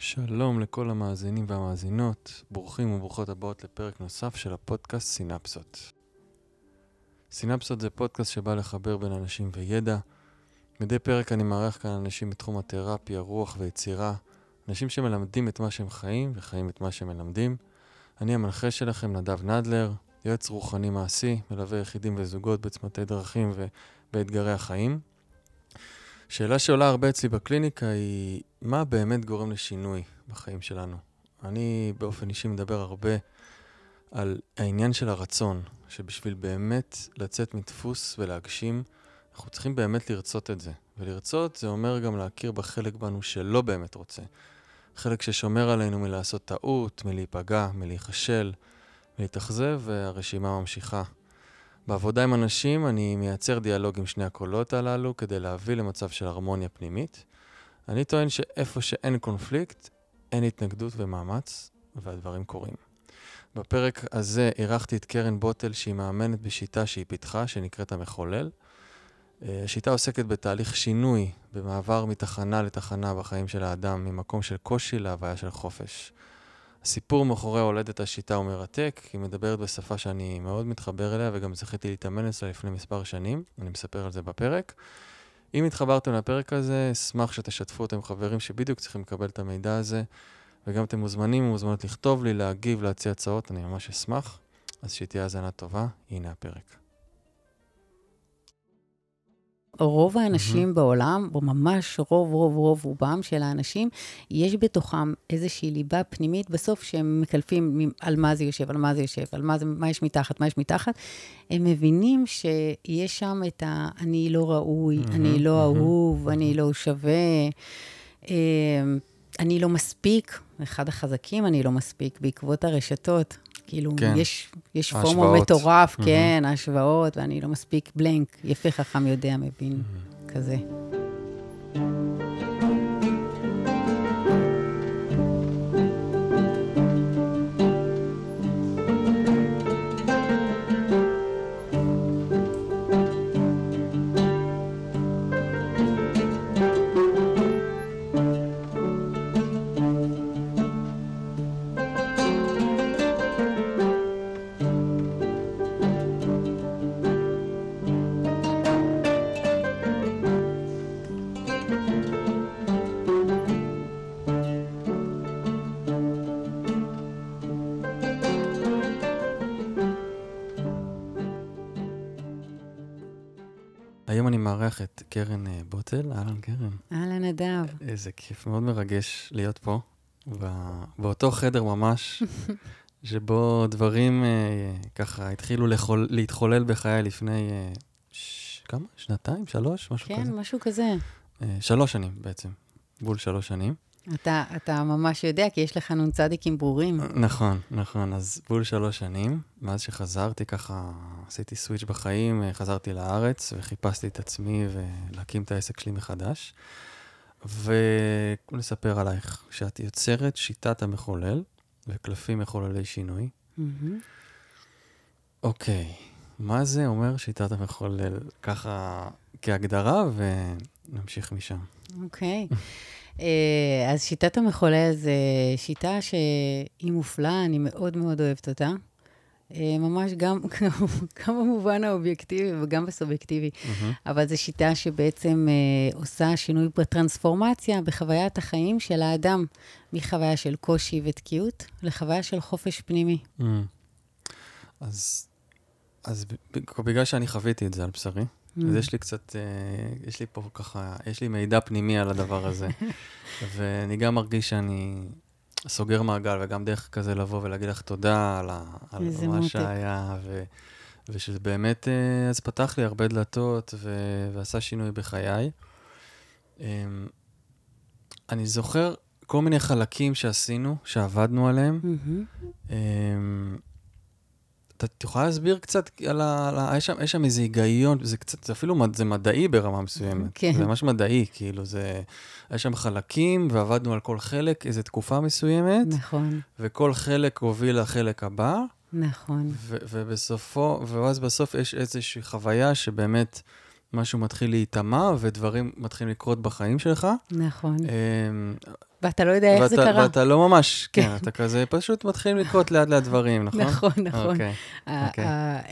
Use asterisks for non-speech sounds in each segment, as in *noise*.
שלום לכל המאזינים והמאזינות, ברוכים וברוכות הבאות לפרק נוסף של הפודקאסט סינפסות. סינפסות זה פודקאסט שבא לחבר בין אנשים וידע. מדי פרק אני מארח כאן אנשים בתחום התרפיה, רוח ויצירה, אנשים שמלמדים את מה שהם חיים וחיים את מה שהם מלמדים. אני המנחה שלכם, נדב נדלר, יועץ רוחני מעשי, מלווה יחידים וזוגות בצמתי דרכים ובאתגרי החיים. שאלה שעולה הרבה אצלי בקליניקה היא, מה באמת גורם לשינוי בחיים שלנו? אני באופן אישי מדבר הרבה על העניין של הרצון, שבשביל באמת לצאת מדפוס ולהגשים, אנחנו צריכים באמת לרצות את זה. ולרצות זה אומר גם להכיר בחלק בנו שלא באמת רוצה. חלק ששומר עלינו מלעשות טעות, מלהיפגע, מלהיכשל, מלהתאכזב, והרשימה ממשיכה. בעבודה עם אנשים אני מייצר דיאלוג עם שני הקולות הללו כדי להביא למצב של הרמוניה פנימית. אני טוען שאיפה שאין קונפליקט, אין התנגדות ומאמץ, והדברים קורים. בפרק הזה אירחתי את קרן בוטל שהיא מאמנת בשיטה שהיא פיתחה, שנקראת המחולל. אה, השיטה עוסקת בתהליך שינוי, במעבר מתחנה לתחנה בחיים של האדם, ממקום של קושי להוויה של חופש. הסיפור מאחורי הולדת השיטה הוא מרתק, היא מדברת בשפה שאני מאוד מתחבר אליה וגם זכיתי להתאמן אצלה לפני מספר שנים, אני מספר על זה בפרק. אם התחברתם לפרק הזה, אשמח שתשתפו אותם חברים שבדיוק צריכים לקבל את המידע הזה, וגם אתם מוזמנים ומוזמנות לכתוב לי, להגיב, להציע הצעות, אני ממש אשמח. אז שתהיה האזנה טובה, הנה הפרק. רוב האנשים mm-hmm. בעולם, או ממש רוב, רוב, רוב רובם של האנשים, יש בתוכם איזושהי ליבה פנימית בסוף שהם מקלפים על מה זה יושב, על מה זה יושב, על מה, זה, מה יש מתחת, מה יש מתחת. הם מבינים שיש שם את ה... אני לא ראוי, mm-hmm, אני לא mm-hmm, אהוב, mm-hmm. אני לא שווה. אמ, אני לא מספיק, אחד החזקים, אני לא מספיק, בעקבות הרשתות. כאילו, כן. יש, יש פומו מטורף, mm-hmm. כן, ההשוואות, ואני לא מספיק בלנק, יפה חכם יודע, מבין, mm-hmm. כזה. קרן. אהלן, נדב. איזה כיף, מאוד מרגש להיות פה, באותו חדר ממש, *laughs* שבו דברים אה, ככה התחילו לחול, להתחולל בחיי לפני, אה, ש... כמה? שנתיים? שלוש? משהו כן, כזה? כן, משהו כזה. שלוש שנים בעצם, בול שלוש שנים. אתה, אתה ממש יודע, כי יש לך נ"צים ברורים. נכון, נכון. אז בול שלוש שנים, מאז שחזרתי ככה, עשיתי סוויץ' בחיים, חזרתי לארץ וחיפשתי את עצמי ולהקים את העסק שלי מחדש. ולספר עלייך, שאת יוצרת שיטת המחולל וקלפים מחוללי שינוי. אוקיי, מה זה אומר שיטת המחולל? ככה כהגדרה, ונמשיך משם. אוקיי. אה, אז שיטת המחולל זה שיטה שהיא מופלאה, אני מאוד מאוד אוהבת אותה. אה, ממש גם, *laughs* גם במובן האובייקטיבי וגם בסובייקטיבי. Mm-hmm. אבל זו שיטה שבעצם אה, עושה שינוי בטרנספורמציה בחוויית החיים של האדם, מחוויה של קושי ותקיעות לחוויה של חופש פנימי. Mm. אז, אז בגלל שאני חוויתי את זה על בשרי, אז mm. יש לי קצת, אה, יש לי פה ככה, יש לי מידע פנימי על הדבר הזה. *laughs* ואני גם מרגיש שאני סוגר מעגל, וגם דרך כזה לבוא ולהגיד לך תודה על, ה, על מה מותק. שהיה, ו, ושזה באמת, אה, אז פתח לי הרבה דלתות ו, ועשה שינוי בחיי. אמ, אני זוכר כל מיני חלקים שעשינו, שעבדנו עליהם. Mm-hmm. את יכולה להסביר קצת על ה... יש שם, יש שם איזה היגיון, זה קצת, זה אפילו, זה מדעי ברמה מסוימת. כן. זה ממש מדעי, כאילו, זה... יש שם חלקים, ועבדנו על כל חלק איזו תקופה מסוימת. נכון. וכל חלק הוביל לחלק הבא. נכון. ו- ובסופו, ואז בסוף יש איזושהי חוויה שבאמת משהו מתחיל להיטמע, ודברים מתחילים לקרות בחיים שלך. נכון. ואתה לא יודע איך ואתה, זה קרה. ואתה לא ממש, *laughs* כן, אתה כזה פשוט מתחילים לקרות לאט לאט דברים, נכון? נכון, נכון. אוקיי, ה- אוקיי.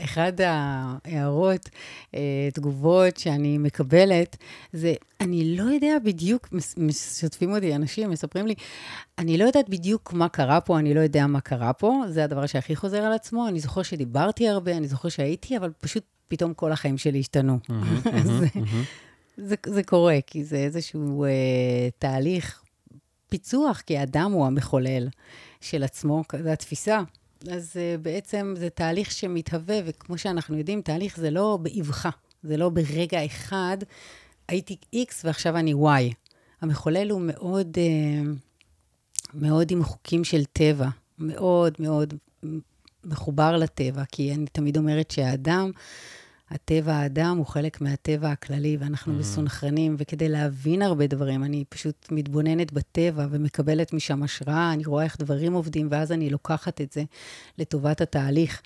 אחד ההערות, אה, תגובות שאני מקבלת, זה, אני לא יודע בדיוק, משתפים אותי אנשים, מספרים לי, אני לא יודעת בדיוק מה קרה פה, אני לא יודע מה קרה פה, זה הדבר שהכי חוזר על עצמו. אני זוכר שדיברתי הרבה, אני זוכר שהייתי, אבל פשוט פתאום כל החיים שלי השתנו. *laughs* זה-. זה, זה קורה, כי זה איזשהו אה, תהליך פיצוח, כי האדם הוא המחולל של עצמו, זו התפיסה. אז אה, בעצם זה תהליך שמתהווה, וכמו שאנחנו יודעים, תהליך זה לא באבחה, זה לא ברגע אחד, הייתי X ועכשיו אני Y. המחולל הוא מאוד, אה, מאוד עם חוקים של טבע, מאוד מאוד מחובר לטבע, כי אני תמיד אומרת שהאדם, הטבע האדם הוא חלק מהטבע הכללי, ואנחנו Mhm. מסונכרנים, וכדי להבין הרבה דברים, אני פשוט מתבוננת בטבע ומקבלת משם השראה, אני רואה איך דברים עובדים, ואז אני לוקחת את זה לטובת התהליך.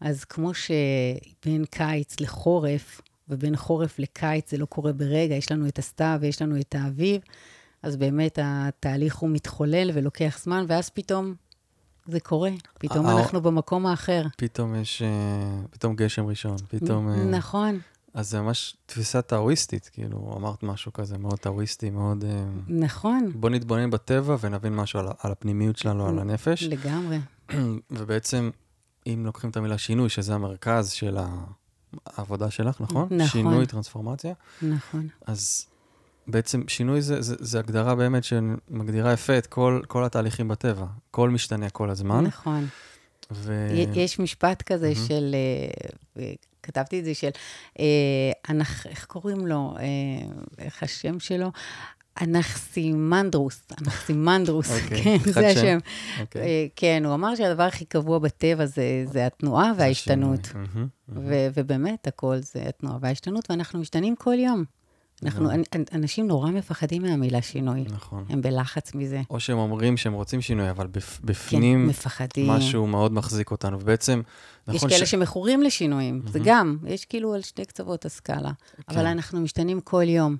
אז כמו שבין קיץ לחורף, ובין חורף לקיץ זה לא קורה ברגע, יש לנו את הסתיו ויש לנו את האביב, אז באמת התהליך הוא מתחולל ולוקח זמן, ואז פתאום זה קורה. פתאום הא- אנחנו במקום האחר. פתאום יש, אה, פתאום גשם ראשון, פתאום... אה, נכון, אז זה ממש תפיסה טאואיסטית, כאילו, אמרת משהו כזה מאוד טאואיסטי, מאוד... אה, נכון, בוא נתבונן בטבע ונבין משהו על, על הפנימיות שלנו, על הנפש. לגמרי. *clears throat* ובעצם, אם לוקחים את המילה שינוי, שזה המרכז של העבודה שלך, נכון? נכון. שינוי, טרנספורמציה. נכון. אז בעצם שינוי זה, זה, זה הגדרה באמת שמגדירה יפה את כל, כל התהליכים בטבע. הכל משתנה כל הזמן. נכון. ו... יש משפט כזה מהמם. של, אה, אה, כתבתי את זה, של, אה, אנח, איך קוראים לו? איך השם שלו? אנחסימנדרוס, אנחסימנדרוס, *laughs* אוקיי, כן, זה שם. השם. אוקיי. כן, הוא אמר שהדבר הכי קבוע בטבע זה, זה התנועה וההשתנות. ובאמת, הכל זה התנועה וההשתנות, ואנחנו משתנים כל יום. אנחנו, נכון. אנ- אנשים נורא מפחדים מהמילה שינוי. נכון. הם בלחץ מזה. או שהם אומרים שהם רוצים שינוי, אבל בפ, כן, בפנים מפחדים. משהו מאוד מחזיק אותנו. ובעצם, יש נכון כאלה שמכורים לשינויים, זה מהמם. גם, יש כאילו על שתי קצוות הסקאלה. אבל כן. אנחנו משתנים כל יום,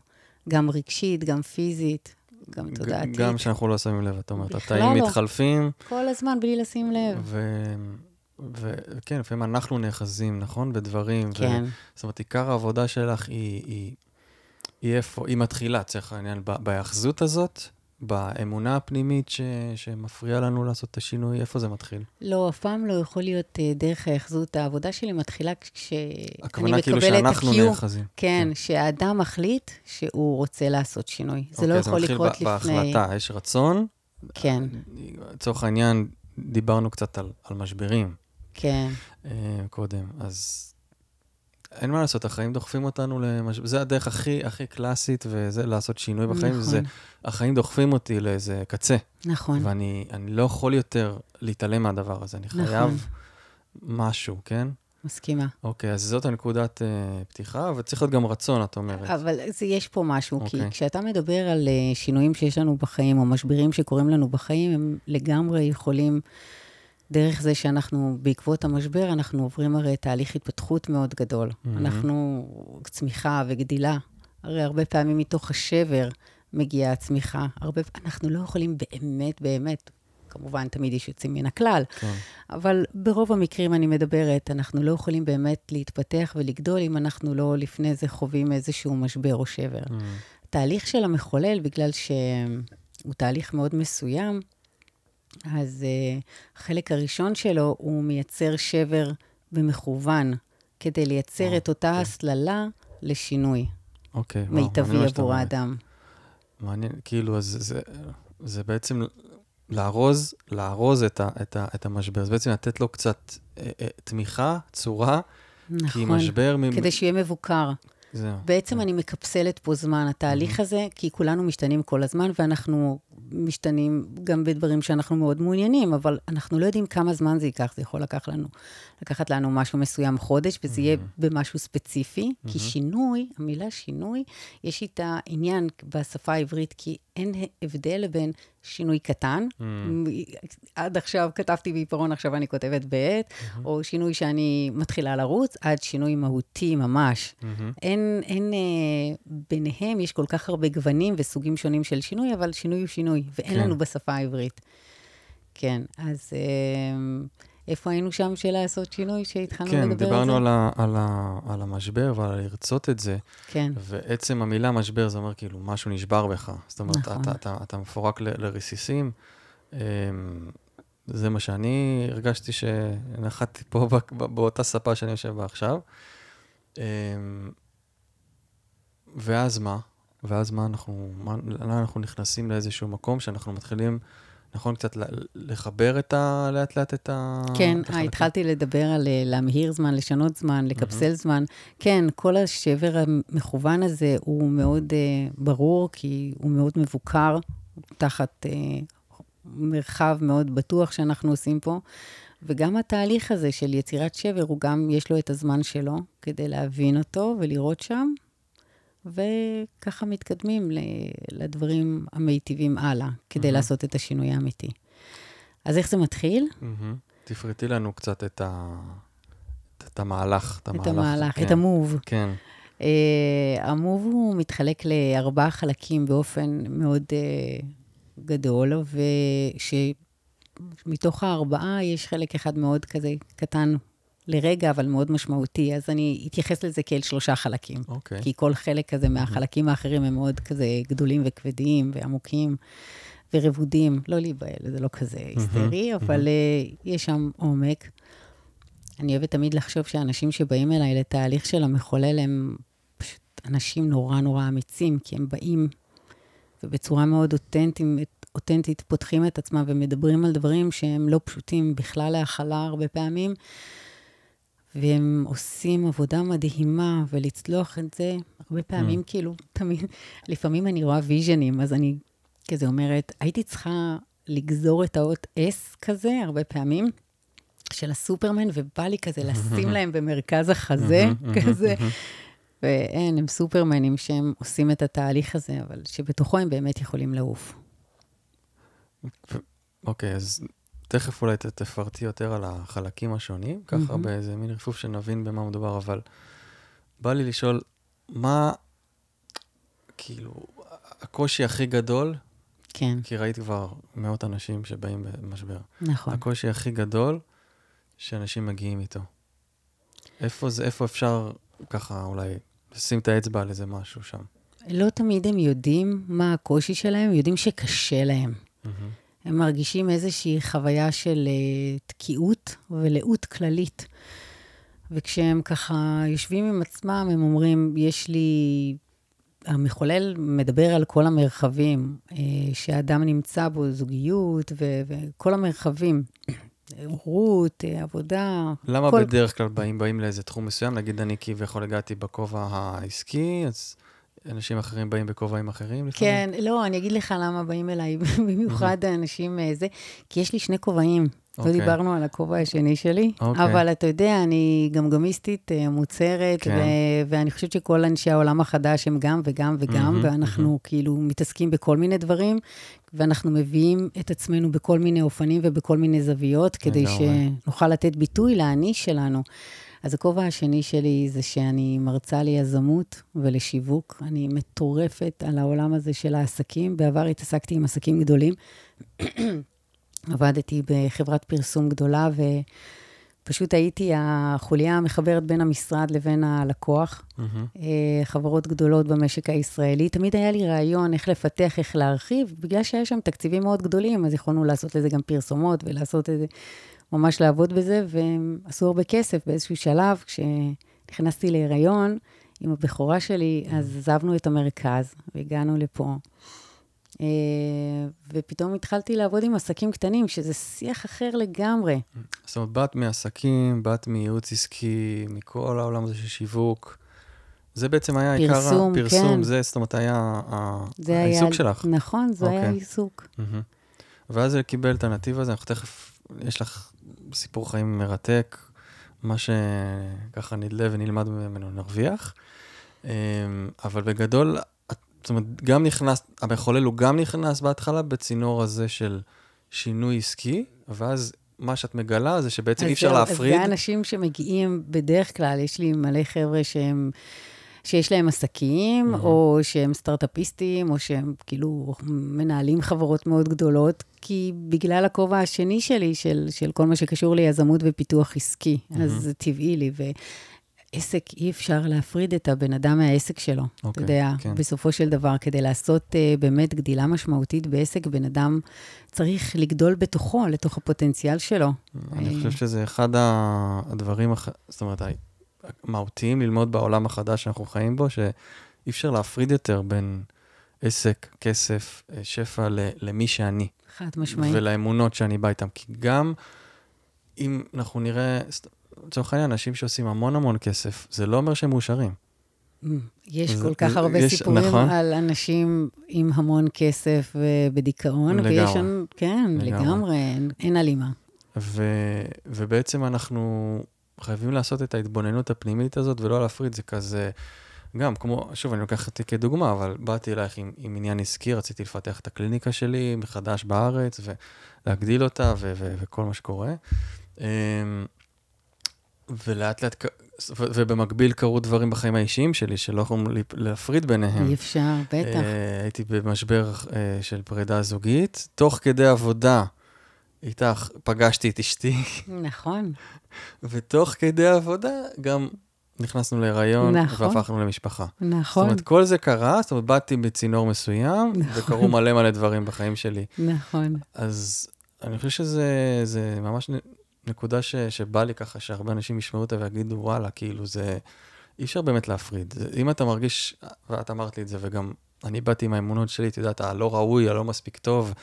גם רגשית, גם פיזית, גם תודעתית. גם שאנחנו לא שמים לב, את אומרת, התאים לא. מתחלפים, כל הזמן בלי לשים לב. וכן, לפעמים אנחנו נאחזים, נכון? בדברים. ו- כן, זאת אומרת, עיקר העבודה שלך היא, היא, היא איפה, היא מתחילה, לצורך העניין, ב- בהאחזות הזאת, באמונה הפנימית ש, שמפריעה לנו לעשות את השינוי, איפה זה מתחיל? לא, אף פעם לא יכול להיות אה, דרך ההאחזות. העבודה שלי מתחילה כשאני הכוונה כאילו מקבלת את שאנחנו ה-Q. נאחזים. כן, שהאדם מחליט שהוא רוצה לעשות שינוי. זה לא אוקיי, יכול לקרות זה מתחיל לפני... ב- בהחלטה, יש רצון. כן, לצורך העניין, דיברנו קצת על, על משברים כן, אה, קודם, אז אין מה לעשות, החיים דוחפים אותנו למשבר, זה הדרך הכי הכי קלאסית, וזה לעשות שינוי בחיים, נכון, זה החיים דוחפים אותי לאיזה קצה, נכון, ואני אני לא יכול יותר להתעלם מהדבר הזה, אני נכון. חייב משהו, כן? מסכימה. אוקיי, אז זאת הנקודת אה, פתיחה, וצריך להיות גם רצון, את אומרת. אבל זה, יש פה משהו, כי אוקיי. כשאתה מדבר על אה, שינויים שיש לנו בחיים, או משברים שקורים לנו בחיים, הם לגמרי יכולים, דרך זה שאנחנו, בעקבות המשבר, אנחנו עוברים הרי תהליך התפתחות מאוד גדול. מהמם. אנחנו, צמיחה וגדילה. הרי הרבה פעמים מתוך השבר מגיעה הצמיחה. הרבה, אנחנו לא יכולים באמת, באמת, כמובן, תמיד יש יוצאים מן הכלל, כן. אבל ברוב המקרים אני מדברת, אנחנו לא יכולים באמת להתפתח ולגדול אם אנחנו לא לפני זה חווים איזשהו משבר או שבר. Mm, התהליך של המחולל, בגלל שהוא תהליך מאוד מסוים, אז uh, החלק הראשון שלו, הוא מייצר שבר במכוון, כדי לייצר וואו, את אותה אוקיי. הסללה לשינוי אוקיי, מיטבי עבור. האדם. מעניין, כאילו, אז זה, זה בעצם לארוז, לארוז את, ה, את, ה, את המשבר. זה בעצם לתת לו קצת אה, אה, תמיכה, צורה, כי נכון, משבר... מ- כדי שיהיה מבוקר. זהו. בעצם אני מקפסלת פה זמן, התהליך הזה, כי כולנו משתנים כל הזמן, ואנחנו משתנים גם בדברים שאנחנו מאוד מעוניינים, אבל אנחנו לא יודעים כמה זמן זה ייקח. זה יכול לקח לנו, לקחת לנו משהו מסוים חודש, וזה יהיה במשהו ספציפי, כי שינוי, המילה שינוי, יש איתה עניין בשפה העברית, כי אין הבדל בין שינוי קטן. Mm. עד עכשיו כתבתי בעיפרון, עכשיו אני כותבת בעט, Mm-hmm. או שינוי שאני מתחילה לרוץ, עד שינוי מהותי ממש. מהמם. אין, אין, אה, ביניהם יש כל כך הרבה גוונים וסוגים שונים של שינוי, אבל שינוי הוא שינוי, ואין כן. לנו בשפה העברית. כן, אז אה, איפה היינו שם של לעשות שינוי, שהתחלנו לדבר כן, על זה? דיברנו על, ה, על, ה, על המשבר ועל לרצות את זה, כן, ועצם המילה משבר זה אומר כאילו משהו נשבר בך. זאת אומרת, נכון. אתה, אתה, אתה מפורק ל, לרסיסים. אמ, זה מה שאני הרגשתי שנחתתי פה ב- ב- באותה ספה שאני יושב בה עכשיו. אמ, ואז מה? ואז מה אנחנו, מה, אנחנו נכנסים לאיזשהו מקום שאנחנו מתחילים, נכון, קצת לחבר את ה... לאט לאט את ה... כן, את החלקים? התחלתי לדבר על אה, להמהיר זמן, לשנות זמן, לקפסל זמן. כן, כל השבר המכוון הזה הוא מאוד אה, ברור, כי הוא מאוד מבוקר, תחת אה, מרחב מאוד בטוח שאנחנו עושים פה. וגם התהליך הזה של יצירת שבר, הוא גם, יש לו את הזמן שלו כדי להבין אותו ולראות שם, וככה מתקדמים לדברים המיטיבים הלאה, כדי מהמם. לעשות את השינוי האמיתי. אז איך זה מתחיל? מהמם. תפרטי לנו קצת את, ה... את, את המהלך, את המהלך. את המהלך, כן. את המוב. כן. Uh, המוב הוא מתחלק לארבעה חלקים באופן מאוד uh, גדול, ושמתוך הארבעה יש חלק אחד מאוד כזה קטן לרגע, אבל מאוד משמעותי, אז אני אתייחס לזה כאל שלושה חלקים. אוקיי. כי כל חלק כזה מהחלקים האחרים הם מאוד כזה גדולים וכבדים ועמוקים ורבודים. לא להיבהל, זה לא כזה היסטרי, אבל uh, יש שם עומק. אני אוהבת תמיד לחשוב שאנשים שבאים אליי לתהליך של המחולל הם פשוט אנשים נורא נורא אמיצים, כי הם באים ובצורה מאוד אותנטית, אותנטית פותחים את עצמם ומדברים על דברים שהם לא פשוטים בכלל להכלה הרבה פעמים, והם עושים עבודה מדהימה, ולצלוח את זה, הרבה פעמים Mm. כאילו, תמיד, לפעמים אני רואה ויז'נים, אז אני כזה אומרת, הייתי צריכה לגזור את האות S כזה, הרבה פעמים, של הסופרמן, ובא לי כזה לשים להם במרכז החזה, מהמם, *laughs* כזה. מהמם. ואין, הם סופרמנים שהם עושים את התהליך הזה, אבל שבתוכו הם באמת יכולים לעוף. אוקיי, אז תכף אולי תפרטי יותר על החלקים השונים, ככה מהמם. באיזה מין רפוף שנבין במה מדובר, אבל בא לי לשאול, מה, כאילו, הקושי הכי גדול, כן, כי ראית כבר מאות אנשים שבאים במשבר, נכון. הקושי הכי גדול שאנשים מגיעים איתו. איפה זה, איפה אפשר ככה אולי לשים את האצבע על איזה משהו שם? לא תמיד הם יודעים מה הקושי שלהם, הם יודעים שקשה להם. מהמם. הם מרגישים איזושהי חוויה של uh, תקיעות ולאות כללית. וכשהם ככה יושבים עם עצמם, הם אומרים, יש לי... המחולל מדבר על כל המרחבים uh, שהאדם נמצא בו, זוגיות ו- וכל המרחבים. הורות, אה, עבודה. למה כל- בדרך כלל באים, באים לאיזה תחום מסוים? נגיד אני כביכול הגעתי בכובע העסקי, אז אנשים אחרים באים בכובעים אחרים לפעמים? כן, לא, אני אגיד לך למה באים אליי, *laughs* במיוחד האנשים אה, זה, כי יש לי שני כובעים. לא אוקיי. דיברנו על הכובע השני שלי, אוקיי. אבל אתה יודע, אני גמגמיסטית אה, מוצרת, כן. ו- ואני חושבת שכל אנשי העולם החדש הם גם וגם וגם, מהמם, ואנחנו כאילו מתעסקים בכל מיני דברים, ואנחנו מביאים את עצמנו בכל מיני אופנים ובכל מיני זוויות, כדי. שנוכל לתת ביטוי לאני שלנו. אז הכובע השני שלי זה שאני מרצה ליזמות ולשיווק. אני מטורפת על העולם הזה של העסקים. בעבר התעסקתי עם עסקים גדולים. *clears throat* עבדתי בחברת פרסום גדולה, ופשוט הייתי החוליה המחברת בין המשרד לבין הלקוח. אה, חברות גדולות במשק הישראלי. תמיד היה לי רעיון איך לפתח, איך להרחיב. בגלל שהיה שם תקציבים מאוד גדולים, אז יכולנו לעשות לזה גם פרסומות ולעשות את זה, ממש לעבוד בזה, והם עשו הרבה כסף באיזשהו שלב. כשנכנסתי להיריון עם הבכורה שלי, אז עזבנו את המרכז והגענו לפה. אה, ופתאום התחלתי לעבוד עם עסקים קטנים, שזה שיח אחר לגמרי. זאת אומרת, באת מעסקים, באת מייעוץ עסקי, מכל העולם הזה של שיווק. זה בעצם היה עיקר פרסום, הפרסום, כן. זה, זאת אומרת, היה. העיסוק שלך. נכון, זה היה אוקיי. העיסוק. מהמם. ואז זה קיבל את הנתיב הזה, אנחנו תכף, יש לך סיפור חיים מרתק, מה שככה נדלה ונלמד ממנו נרוויח. אמ, אבל בגדול, את- זאת אומרת, גם נכנס, המחולל הוא גם נכנס בהתחלה בצינור הזה של שינוי עסקי, ואז מה שאת מגלה זה שבעצם אי אפשר להפריד. אז זה אנשים שמגיעים, בדרך כלל, יש לי מלא חבר'ה שהם... שיש להם עסקים, mm-hmm. או שהם סטארט-אפיסטים, או שהם כאילו מנהלים חברות מאוד גדולות, כי בגלל הכובע השני שלי, של, של כל מה שקשור ליזמות ופיתוח עסקי, mm-hmm. אז זה טבעי לי. ועסק, אי אפשר להפריד את הבן אדם מהעסק שלו. Okay, אתה אוקיי, יודע, כן. בסופו של דבר, כדי לעשות uh, באמת גדילה משמעותית בעסק, בן אדם צריך לגדול בתוכו, לתוך הפוטנציאל שלו. אני חושב שזה אחד הדברים, זאת אומרת, מהותיים ללמוד בעולם החדש שאנחנו חיים בו, שאי אפשר להפריד יותר בין עסק, כסף, אה, שפע למי שאני. חד משמעית. ולאמונות שאני בא איתן. כי גם אם אנחנו נראה, לצורך העניין, אנשים שעושים המון המון כסף, זה לא אומר שהם מאושרים. Mm, יש כל כך הרבה יש, סיפורים נכון? על אנשים עם המון כסף ובדיכאון, לגמרי. ויש, כן, לגמרי, לגמרי אין, אין הלימה. ו, ובעצם אנחנו חייבים לעשות את ההתבוננות הפנימית הזאת ולא להפריד, זה כזה... גם, כמו, שוב, אני לוקח אותי כדוגמה, אבל באתי אלייך עם, עם עניין עסקי, רציתי לפתח את הקליניקה שלי מחדש בארץ, ולהגדיל אותה, ו- ו- וכל מה שקורה. אמ, ולאט לאט, ובמקביל קרו דברים בחיים האישיים שלי, שלא יכולים להפריד ביניהם. אי אפשר, בטח. אה, הייתי במשבר אה, של פרידה זוגית, תוך כדי עבודה. איתך פגשתי את אשתי. נכון. ותוך כדי עבודה גם נכנסנו להיריון, נכון. והפכנו למשפחה. נכון. זאת אומרת, כל זה קרה, זאת אומרת, באתי בצינור מסוים, נכון. וקרו מלא מלא דברים בחיים שלי. נכון. אז אני חושב שזה ממש נקודה ש, שבא לי ככה, שהרבה אנשים ישמעו אותה ויגידו, וואלה, כאילו זה... אי אפשר באמת להפריד. אם אתה מרגיש, ואת אמרת לי את זה, וגם אני באתי עם האמונות שלי, את יודעת, הלא ראוי, הלא מספיק טוב.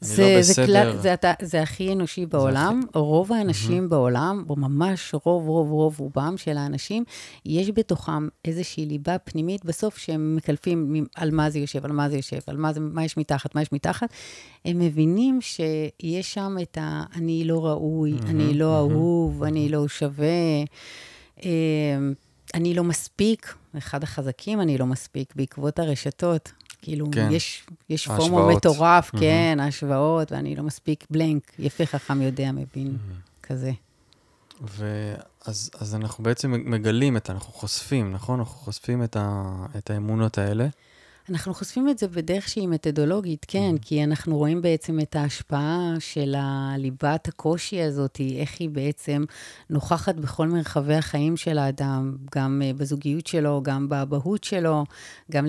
זה, לא בסדר. זה, כלל, זה, אתה, זה הכי אנושי בעולם. הכי... רוב האנשים mm-hmm. בעולם, או ממש רוב, רוב, רוב רובם של האנשים, יש בתוכם איזושהי ליבה פנימית בסוף שהם מקלפים על מה זה יושב, על מה זה יושב, על מה, זה, מה יש מתחת, מה יש מתחת. הם מבינים שיש שם את ה... אני לא ראוי, mm-hmm, אני לא mm-hmm, אהוב. אני לא שווה. אמ, אני לא מספיק, אחד החזקים, אני לא מספיק, בעקבות הרשתות. כאילו, כן. יש, יש פומו מטורף, mm-hmm. כן, השוואות, ואני לא מספיק בלנק, יפה חכם יודע, מבין, mm-hmm. כזה. ואז אז אנחנו בעצם מגלים את, אנחנו חושפים, נכון? אנחנו חושפים את, ה, את האמונות האלה. אנחנו חושפים את זה בדרך שהיא מתודולוגית, כן, mm-hmm. כי אנחנו רואים בעצם את ההשפעה של הליבת הקושי הזאת, איך היא בעצם נוכחת בכל מרחבי החיים של האדם, גם uh, בזוגיות שלו, גם באבהות שלו, גם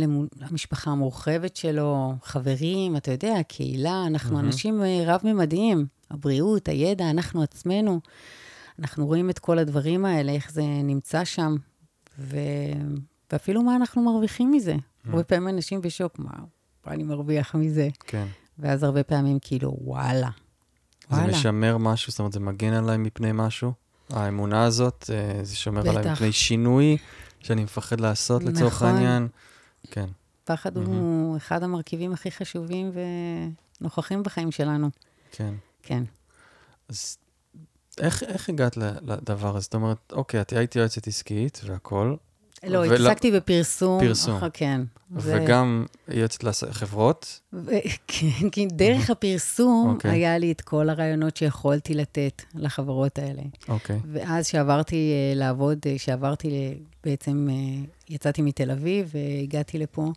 למשפחה המורחבת שלו, חברים, אתה יודע, קהילה, אנחנו mm-hmm. אנשים uh, רב-ממדיים, הבריאות, הידע, אנחנו עצמנו. אנחנו רואים את כל הדברים האלה, איך זה נמצא שם, ו... ואפילו מה אנחנו מרוויחים מזה. Mm. הרבה פעמים אנשים בשוק, מה, מה אני מרוויח מזה? כן. ואז הרבה פעמים כאילו, וואלה. זה. משמר משהו? זאת אומרת, זה מגן עליי מפני משהו? האמונה הזאת, אה, זה שומר בטח. עליי מפני שינוי שאני מפחד לעשות נכון. לצורך העניין? כן. פחד mm-hmm. הוא אחד המרכיבים הכי חשובים ונוכחים בחיים שלנו. כן. כן. אז איך, איך הגעת לדבר הזה? זאת אומרת, אוקיי, את היית יועצת עסקית והכול, לא, התעסקתי בפרסום. פרסום. כן. וגם יוצאת לחברות? *laughs* כן, כי דרך הפרסום אוקיי. היה לי את כל הרעיונות שיכולתי לתת לחברות האלה. אוקיי. ואז שעברתי אה, לעבוד, אה, שעברתי בעצם, אה, יצאתי מתל אביב והגעתי לפה.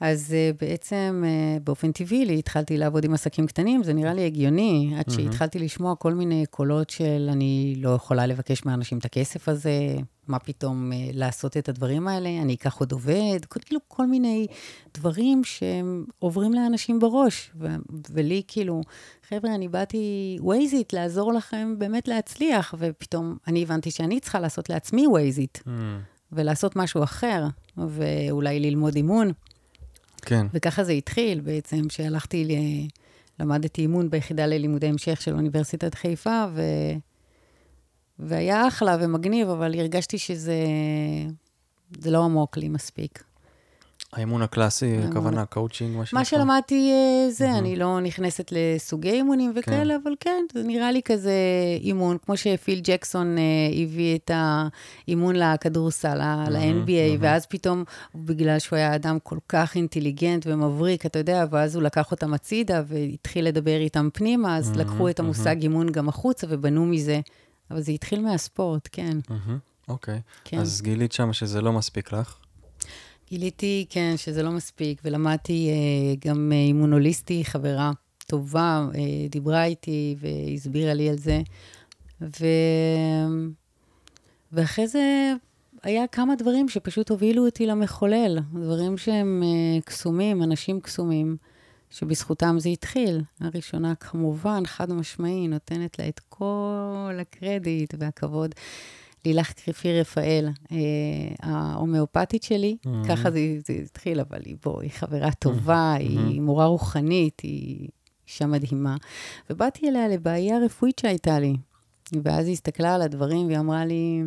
אז uh, בעצם uh, באופן טבעי התחלתי לעבוד עם עסקים קטנים, זה נראה לי הגיוני, עד. שהתחלתי לשמוע כל מיני קולות של אני לא יכולה לבקש מאנשים את הכסף הזה, מה פתאום uh, לעשות את הדברים האלה, אני אקח עוד עובד, כאילו כל מיני דברים שהם עוברים לאנשים בראש. ו- ולי כאילו, חבר'ה, אני באתי ווייזית לעזור לכם באמת להצליח, ופתאום אני הבנתי שאני צריכה לעשות לעצמי ווייזית. ולעשות משהו אחר, ואולי ללמוד אימון. כן. וככה זה התחיל בעצם, שהלכתי, ל... למדתי אימון ביחידה ללימודי המשך של אוניברסיטת חיפה, ו... והיה אחלה ומגניב, אבל הרגשתי שזה זה לא עמוק לי מספיק. האימון הקלאסי, הכוונה, קואוצ'ינג, מה שנקרא. מה שלמדתי אה, זה. אני לא נכנסת לסוגי אימונים וכאלה, אבל כן, זה נראה לי כזה אימון, כמו שפיל ג'קסון אה, הביא את האימון לכדורסל, ל-NBA. ואז פתאום, בגלל שהוא היה אדם כל כך אינטליגנט ומבריק, אתה יודע, ואז הוא לקח אותם הצידה והתחיל לדבר איתם פנימה, אז לקחו את המושג אימון גם החוצה ובנו מזה. אבל זה התחיל מהספורט, כן, אוקיי. כן. אז גילית שם שזה לא מספיק לך. גיליתי, כן, שזה לא מספיק, ולמדתי אה, גם אה, אימון הוליסטי, חברה טובה, אה, דיברה איתי והסבירה לי על זה. ו... ואחרי זה היה כמה דברים שפשוט הובילו אותי למחולל, דברים שהם אה, קסומים, אנשים קסומים, שבזכותם זה התחיל. הראשונה, כמובן, חד משמעי, נותנת לה את כל הקרדיט והכבוד. לילך קריפי רפאל, אה, ההומאופתית שלי, Mhm. ככה זה, זה התחיל, אבל היא בוא, היא חברה טובה, היא מורה רוחנית, היא אישה מדהימה. ובאתי אליה לבעיה רפואית שהייתה לי. ואז היא הסתכלה על הדברים והיא אמרה לי,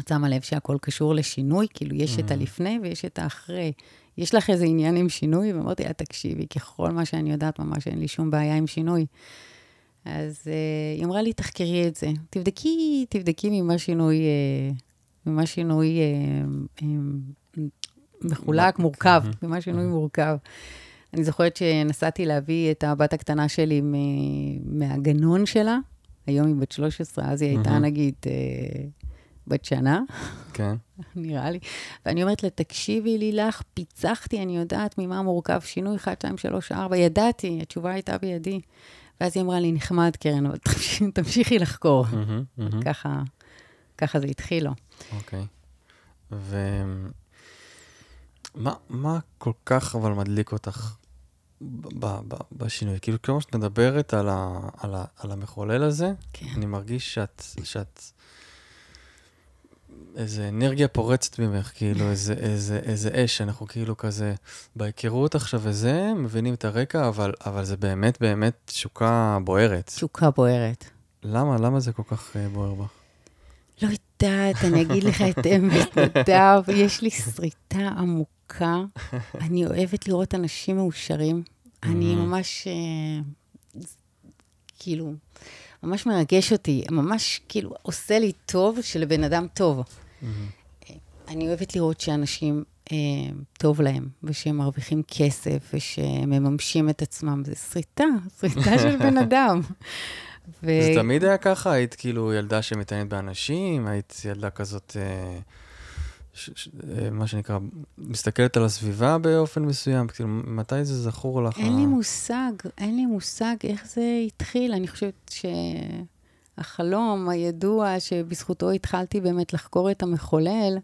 את שמה לב שהכל קשור לשינוי? כאילו, יש את הלפני ויש את האחרי. יש לך איזה עניין עם שינוי? ואמרתי לה, תקשיבי, ככל מה שאני יודעת, ממש אין לי שום בעיה עם שינוי. אז uh, היא אמרה לי, תחקרי את זה. תבדקי, תבדקי ממה שינוי, uh, ממה שינוי um, מחולק, מורכב, ממה שינוי מורכב. אני זוכרת שנסעתי להביא את הבת הקטנה שלי מ- מהגנון שלה, היום היא בת 13, אז היא הייתה. נגיד uh, בת שנה, כן. *laughs* נראה לי. ואני אומרת לה, תקשיבי לי לך, פיצחתי, אני יודעת ממה מורכב שינוי 1, 2, 3, 4, ידעתי, התשובה הייתה בידי. ואז היא אמרה לי, נחמד, קרן, אבל תמשיכי, לחקור. ככה, ככה זה התחיל לו. אוקיי. ומה מה כל כך אבל מדליק אותך ב- ב- ב- בשינוי? כאילו, כמו שאת מדברת על, ה, על, ה, על המחולל הזה, כן. אני מרגיש שאת, שאת איזה אנרגיה פורצת ממך, כאילו איזה, איזה, איזה אש, אנחנו כאילו כזה בהיכרות עכשיו וזה, מבינים את הרקע, אבל, אבל זה באמת באמת תשוקה בוערת. תשוקה בוערת. למה? למה זה כל כך uh, בוער בך? לא יודעת, אני אגיד לך את אמת, *laughs* נדב, יש לי שריטה עמוקה. אני אוהבת לראות אנשים מאושרים. אני Mhm. ממש, אה, כאילו, ממש מרגש אותי, ממש כאילו עושה לי טוב שלבן אדם טוב. אני אוהבת לראות שאנשים אה, טוב להם, ושהם מרוויחים כסף, ושהם מממשים את עצמם. זה שריטה, שריטה של בן *laughs* אדם. ו... זה תמיד היה ככה? היית כאילו ילדה שמתעניינת באנשים? היית ילדה כזאת, אה, ש, ש, אה, מה שנקרא, מסתכלת על הסביבה באופן מסוים? כאילו, מתי זה זכור לך? אין לי מושג, אין לי מושג איך זה התחיל. אני חושבת שהחלום הידוע שבזכותו התחלתי באמת לחקור את המחולל,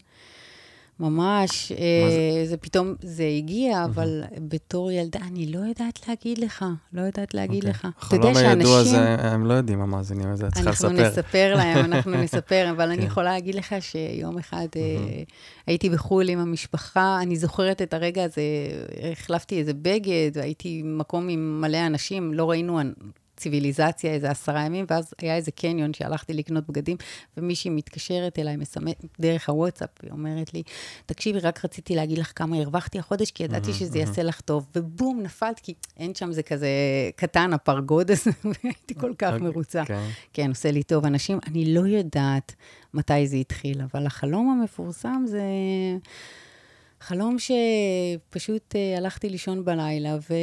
ממש, מה אה, זה פתאום, זה הגיע, אבל בתור ילדה, אני לא יודעת להגיד לך, לא יודעת להגיד אוקיי. לך. החלום הידוע שאנשים... זה, הם לא יודעים המאזינים את זה, את צריכה אנחנו לספר. נספר להם, אנחנו *laughs* נספר, אבל אני כן. יכולה להגיד לך שיום אחד אה, הייתי בחו"ל עם המשפחה, אני זוכרת את הרגע הזה, החלפתי איזה בגד, והייתי במקום עם מלא אנשים, לא ראינו ציוויליזציה איזה עשרה ימים, ואז היה איזה קניון שהלכתי לקנות בגדים, ומישהי מתקשרת אליי, מסמ- דרך הוואטסאפ, היא אומרת לי, תקשיבי, רק רציתי להגיד לך כמה הרווחתי החודש, כי ידעתי שזה יעשה לך טוב, ובום, נפלת, כי אין שם, זה כזה קטן, הפרגוד הזה, *laughs* והייתי כל כך אוקיי, מרוצה. כן. כן, עושה לי טוב. אנשים, אני לא יודעת מתי זה התחיל, אבל החלום המפורסם זה חלום שפשוט uh, הלכתי לישון בלילה, ו...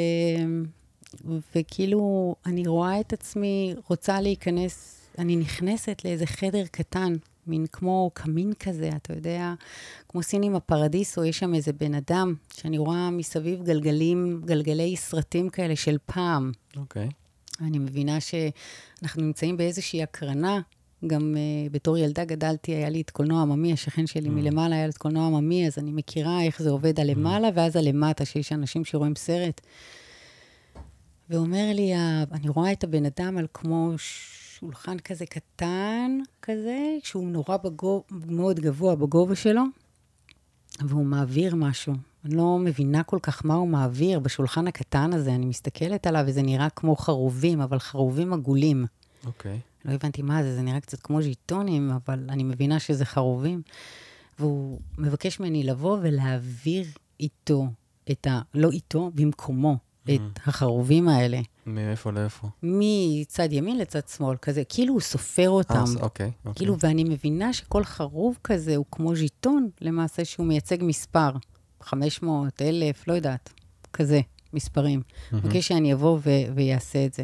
וכאילו, אני רואה את עצמי רוצה להיכנס, אני נכנסת לאיזה חדר קטן, מין כמו קמין כזה, אתה יודע, כמו סינים הפרדיסו, יש שם איזה בן אדם, שאני רואה מסביב גלגלים, גלגלי סרטים כאלה של פעם. אוקיי. אני מבינה שאנחנו נמצאים באיזושהי הקרנה. גם uh, בתור ילדה גדלתי, היה לי את קולנוע עממי, השכן שלי Mm. מלמעלה היה לו את קולנוע עממי, אז אני מכירה איך זה עובד הלמעלה ואז הלמטה, שיש אנשים שרואים סרט. ואומר לי, ה- אני רואה את הבן אדם על כמו שולחן כזה קטן, כזה, שהוא נורא בגו, מאוד גבוה בגובה שלו, והוא מעביר משהו. אני לא מבינה כל כך מה הוא מעביר בשולחן הקטן הזה, אני מסתכלת עליו וזה נראה כמו חרובים, אבל חרובים עגולים. אוקיי. לא הבנתי מה זה, זה נראה קצת כמו ז'יטונים, אבל אני מבינה שזה חרובים. והוא מבקש ממני לבוא ולהעביר איתו, את ה... לא איתו, במקומו. את החרובים האלה, מאיפה לאיפה? מצד ימין לצד שמאל, כזה, כאילו הוא סופר אותם. אה, אז אוקיי, אוקיי. כאילו, ואני מבינה שכל חרוב כזה הוא כמו ז'יטון, למעשה, שהוא מייצג מספר. 500, 1,000, לא יודעת, כזה, מספרים. מהמם. מבקש שאני אבוא ו- ויעשה את זה.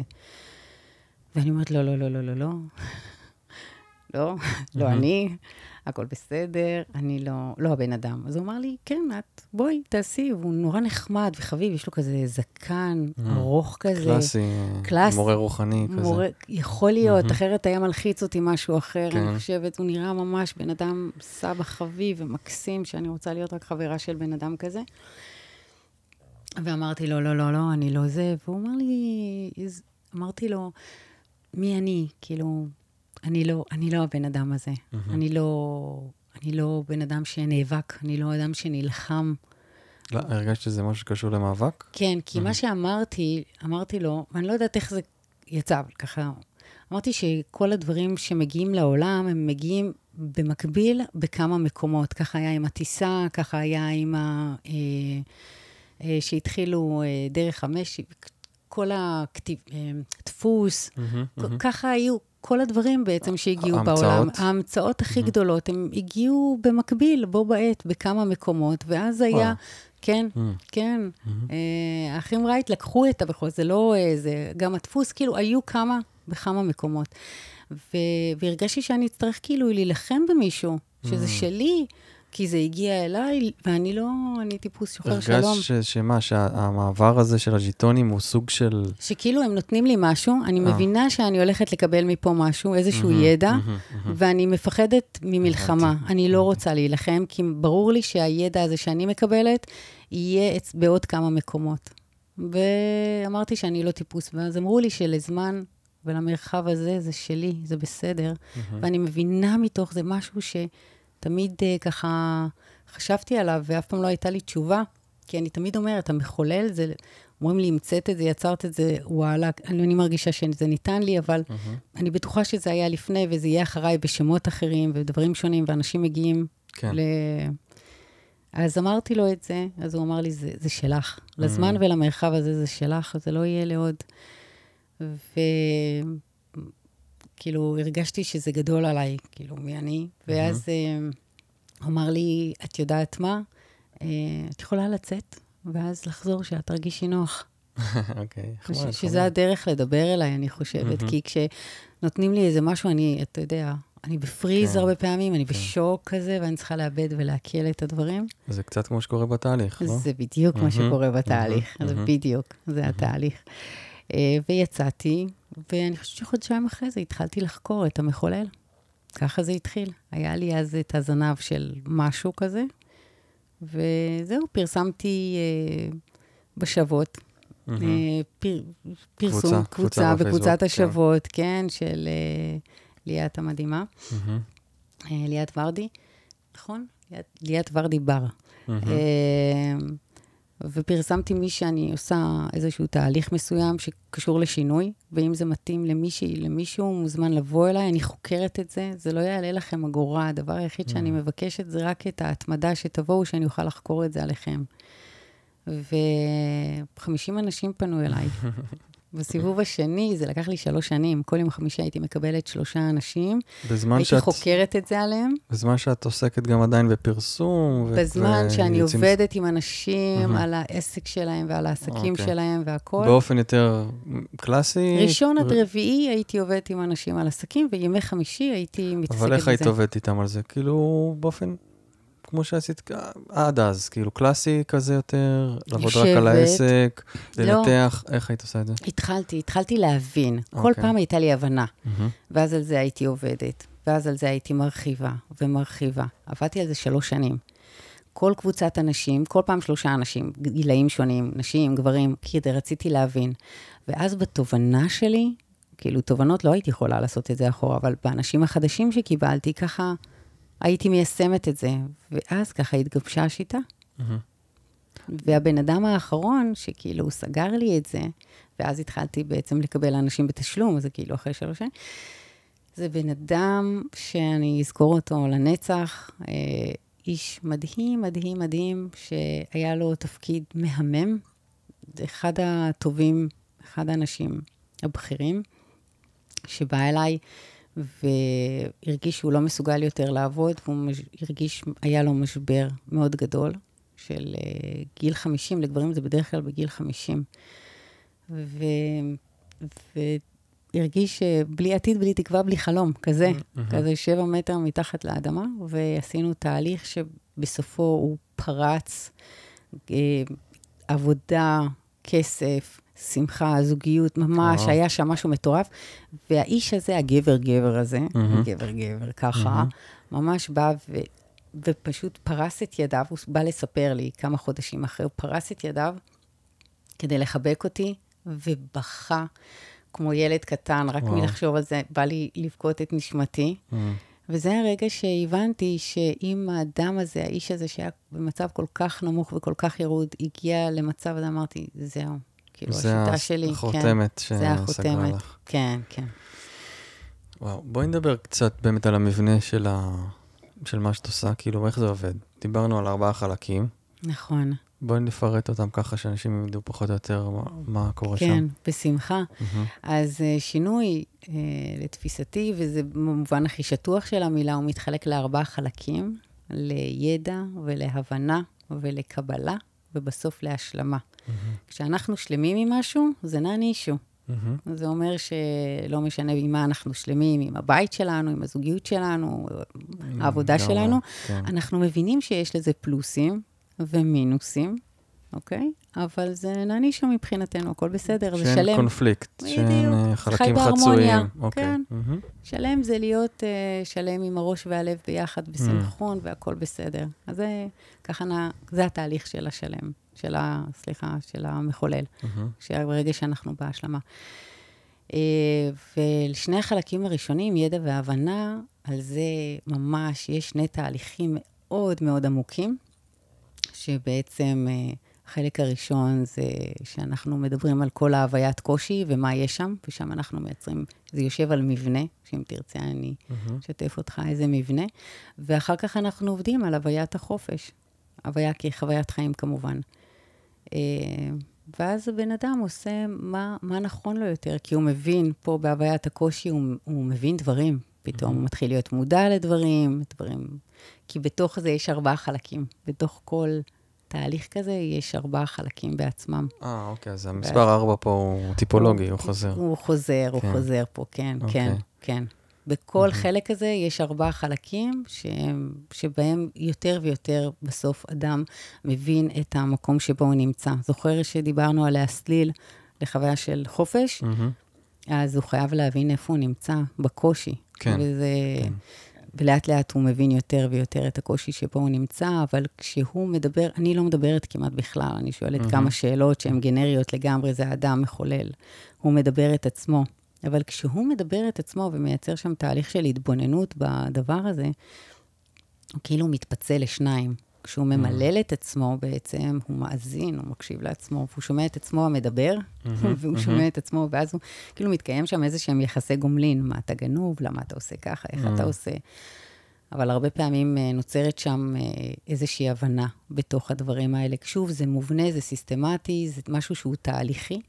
ואני אומרת, לא, לא, לא, לא, לא, לא. *laughs* לא, לא. אני, הכל בסדר, אני לא, לא הבן אדם. אז הוא אמר לי, כן, את, בואי, תעשי, והוא נורא נחמד וחביב, יש לו כזה זקן Mm. ארוך כזה. קלאסי, קלאסי. מורה רוחני כזה. מורה, יכול להיות, מהמם. אחרת היה מלחיץ אותי משהו אחר, כן. אני חושבת, הוא נראה ממש בן אדם סבא חביב ומקסים, שאני רוצה להיות רק חברה של בן אדם כזה. ואמרתי לו, לא, לא, לא, אני לא זה, והוא אמר לי, אמרתי לו, מי אני? כאילו, אני לא, אני לא הבן אדם הזה. מהמם. אני לא, אני לא בן אדם שנאבק, אני לא אדם שנלחם. לא, הרגשת שזה משהו שקשור למאבק? כן, כי מה שאמרתי, אמרתי לו, ואני לא יודעת איך זה יצא, אבל ככה, אמרתי שכל הדברים שמגיעים לעולם, הם מגיעים במקביל בכמה מקומות. ככה היה עם הטיסה, ככה היה עם ה... אה, אה, שהתחילו אה, דרך המשי, כל הכתיב, דפוס, מהמם, כ- מהמם. ככה היו כל הדברים בעצם שהגיעו ההמצאות? בעולם. ההמצאות הכי גדולות, הם הגיעו במקביל, בו בעת, בכמה מקומות, ואז היה, וואו. כן, מהמם, כן. מהמם. אה, האחים רייט לקחו את הבכור, זה לא איזה, גם הדפוס, כאילו, היו כמה, בכמה מקומות. ו, והרגשתי שאני אצטרך כאילו להילחם במישהו, שזה Mm. שלי, כי זה הגיע אליי, ואני לא, אני טיפוס שוחר שלום. הרגשת ש- שמה, שהמעבר הזה של הז'יטונים הוא סוג של... שכאילו הם נותנים לי משהו, אני אה. מבינה שאני הולכת לקבל מפה משהו, איזשהו ידע. ואני מפחדת ממלחמה. אני לא רוצה להילחם, כי ברור לי שהידע הזה שאני מקבלת, יהיה בעוד כמה מקומות. ואמרתי שאני לא טיפוס, ואז אמרו לי שלזמן ולמרחב הזה, זה שלי, זה בסדר. מהמם. ואני מבינה מתוך זה משהו שתמיד אה, ככה חשבתי עליו, ואף פעם לא הייתה לי תשובה, כי אני תמיד אומרת, המחולל זה, אומרים לי, המצאת את זה, יצרת את זה, וואלה, אני, אני מרגישה שזה ניתן לי, אבל מהמם. אני בטוחה שזה היה לפני, וזה יהיה אחריי בשמות אחרים ודברים שונים, ואנשים מגיעים כן. ל... אז אמרתי לו את זה, אז הוא אמר לי, זה, זה שלך. לזמן Mm. ולמרחב הזה זה שלך, זה לא יהיה לעוד. וכאילו, הרגשתי שזה גדול עליי, כאילו, מי אני? ואז אה, הוא אמר לי, את יודעת מה? אה, את יכולה לצאת, ואז לחזור, שאת תרגישי נוח. *laughs* אוקיי, חמוד, שזה. הדרך לדבר אליי, אני חושבת. כי כשנותנים לי איזה משהו, אני, אתה יודע, אני בפריז כן, הרבה פעמים, אני כן. בשוק כזה, ואני צריכה לאבד ולעכל את הדברים. זה קצת כמו שקורה בתהליך, לא? זה בדיוק מה מהמם, שקורה בתהליך, מהמם, זה. בדיוק, זה התהליך. אה, ויצאתי, ואני חושבת שחודשיים אחרי זה התחלתי לחקור את המחולל. ככה זה התחיל. היה לי אז את הזנב של משהו כזה, וזהו, פרסמתי אה, בשבות. מהמם. אה, פר, פרסום, קבוצה, קבוצה, קבוצה בקבוצת כן. השבות, כן, של אה, ליאת המדהימה, מהמם. אה, ליאת ורדי, נכון? ליאת, ליאת ורדי בר. מהמם. אה, ופרסמתי מי שאני עושה איזשהו תהליך מסוים שקשור לשינוי, ואם זה מתאים למישהי, למישהו, הוא מוזמן לבוא אליי, אני חוקרת את זה, זה לא יעלה לכם אגורה, הדבר היחיד שאני מבקשת זה רק את ההתמדה שתבואו, שאני אוכל לחקור את זה עליכם. ו-50 אנשים פנו אליי. *laughs* בסיבוב השני, זה לקח לי שלוש שנים, כל יום חמישי הייתי מקבלת שלושה אנשים, בזמן הייתי שאת... חוקרת את זה עליהם. בזמן שאת עוסקת גם עדיין בפרסום. ו- בזמן שאני ויוצאים- עובדת עם אנשים מהמם. על העסק שלהם ועל העסקים אוקיי. שלהם והכול. באופן יותר קלאסי. ראשון עד ו- רביעי הייתי עובדת עם אנשים על עסקים, וימי חמישי הייתי מתעסקת בזה. אבל איך היית עובדת איתם על זה? כאילו, באופן, כמו שעשית עד אז, כאילו קלאסי כזה יותר, לעבוד רק על. העסק, לא. לנתח, איך היית עושה את זה? התחלתי, התחלתי להבין. כל אוקיי. פעם הייתה לי הבנה, מהמם. ואז על זה הייתי עובדת, ואז על זה הייתי מרחיבה ומרחיבה. עבדתי על זה שלוש שנים. כל קבוצת אנשים, כל פעם שלושה אנשים, גילאים שונים, נשים, גברים, כי רציתי להבין. ואז בתובנה שלי, כאילו, תובנות לא הייתי יכולה לעשות את זה אחורה, אבל באנשים החדשים שקיבלתי, ככה הייתי מיישמת את זה. ואז ככה התגבשה השיטה. והבן אדם האחרון, שכאילו הוא סגר לי את זה, ואז התחלתי בעצם לקבל אנשים בתשלום, זה כאילו אחרי שלוש שנים, זה בן אדם שאני אזכור אותו לנצח. אה, איש מדהים, מדהים, מדהים, שהיה לו תפקיד מהמם. אחד הטובים, אחד האנשים הבכירים, שבא אליי והרגיש שהוא לא מסוגל יותר לעבוד, והוא הרגיש, היה לו משבר מאוד גדול של uh, גיל 50, לגברים זה בדרך כלל בגיל 50. ו... והרגיש בלי עתיד, בלי תקווה, בלי חלום, כזה, mm-hmm. כזה שבע מטר מתחת לאדמה, ועשינו תהליך שבסופו הוא פרץ uh, עבודה, כסף, שמחה, זוגיות, ממש, oh. היה שם משהו מטורף. והאיש הזה, הגבר-גבר הזה, mm-hmm. גבר-גבר, ככה, mm-hmm. ממש בא ו... ופשוט פרס את ידיו, הוא בא לספר לי כמה חודשים אחרי, הוא פרס את ידיו כדי לחבק אותי, ובכה כמו ילד קטן, רק וואו. מלחשוב על זה, בא לי לבכות את נשמתי. Mm. וזה הרגע שהבנתי שאם האדם הזה, האיש הזה, שהיה במצב כל כך נמוך וכל כך ירוד, הגיע למצב הזה, אמרתי, זהו. כאילו, השיטה שלי, כן. זה החותמת שסגרה לך. כן, כן. וואו, בואי נדבר קצת באמת על המבנה של, ה... של מה שאת עושה, כאילו, איך זה עובד. דיברנו על ארבעה חלקים. נכון. בואי נפרט אותם ככה שאנשים ידעו פחות או יותר מה, מה קורה כן, שם. כן, בשמחה. Mm-hmm. אז uh, שינוי, uh, לתפיסתי, וזה במובן הכי שטוח של המילה, הוא מתחלק לארבעה חלקים, לידע ולהבנה ולקבלה, ובסוף להשלמה. Mm-hmm. כשאנחנו שלמים עם משהו, זה נע נישו. Mm-hmm. זה אומר שלא משנה עם מה אנחנו שלמים, עם הבית שלנו, עם הזוגיות שלנו, העבודה שלנו, כן. אנחנו מבינים שיש לזה פלוסים ומינוסים, אוקיי? אבל זה נעניש מבחינתנו, הכל בסדר, זה שלם. שאין קונפליקט, שאין אה, חלקים חצויים. אוקיי. כן. Mm-hmm. שלם זה להיות uh, שלם עם הראש והלב ביחד, בסנכרון, mm-hmm. והכל בסדר. אז זה, ככה, נע, זה התהליך של השלם, של ה... סליחה, של המחולל, mm-hmm. ברגע שאנחנו בהשלמה. Uh, ולשני החלקים הראשונים, ידע והבנה, על זה ממש יש שני תהליכים מאוד מאוד עמוקים. שבעצם אה, החלק הראשון זה שאנחנו מדברים על כל ההוויית קושי ומה יש שם, ושם אנחנו מייצרים, זה יושב על מבנה, שאם תרצה אני אשתף mm-hmm. אותך איזה מבנה, ואחר כך אנחנו עובדים על הוויית החופש, הוויה כחוויית חיים כמובן. אה, ואז הבן אדם עושה מה, מה נכון לו יותר, כי הוא מבין, פה בהוויית הקושי, הוא, הוא מבין דברים. פתאום mm-hmm. הוא מתחיל להיות מודע לדברים, דברים... כי בתוך זה יש ארבעה חלקים. בתוך כל תהליך כזה יש ארבעה חלקים בעצמם. אה, אוקיי, אז המספר ארבע פה הוא טיפולוגי, הוא, הוא חוזר. הוא חוזר, כן. הוא חוזר פה, כן, אוקיי. כן, כן. בכל mm-hmm. חלק הזה יש ארבעה חלקים שהם, שבהם יותר ויותר בסוף אדם מבין את המקום שבו הוא נמצא. זוכר שדיברנו על להסליל לחוויה של חופש? Mm-hmm. אז הוא חייב להבין איפה הוא נמצא, בקושי. כן. וזה... כן. ולאט לאט הוא מבין יותר ויותר את הקושי שבו הוא נמצא, אבל כשהוא מדבר, אני לא מדברת כמעט בכלל, אני שואלת mm-hmm. כמה שאלות שהן גנריות לגמרי, זה האדם מחולל. הוא מדבר את עצמו. אבל כשהוא מדבר את עצמו ומייצר שם תהליך של התבוננות בדבר הזה, הוא כאילו מתפצל לשניים. כשהוא mm. ממלל את עצמו בעצם, הוא מאזין, הוא מקשיב לעצמו, והוא שומע את עצמו המדבר, mm-hmm, *laughs* והוא mm-hmm. שומע את עצמו, ואז הוא, כאילו מתקיים שם איזה שהם יחסי גומלין, מה אתה גנוב, למה אתה עושה ככה, איך mm-hmm. אתה עושה. אבל הרבה פעמים אה, נוצרת שם אה, איזושהי הבנה בתוך הדברים האלה. שוב, זה מובנה, זה סיסטמטי, זה משהו שהוא תהליכי.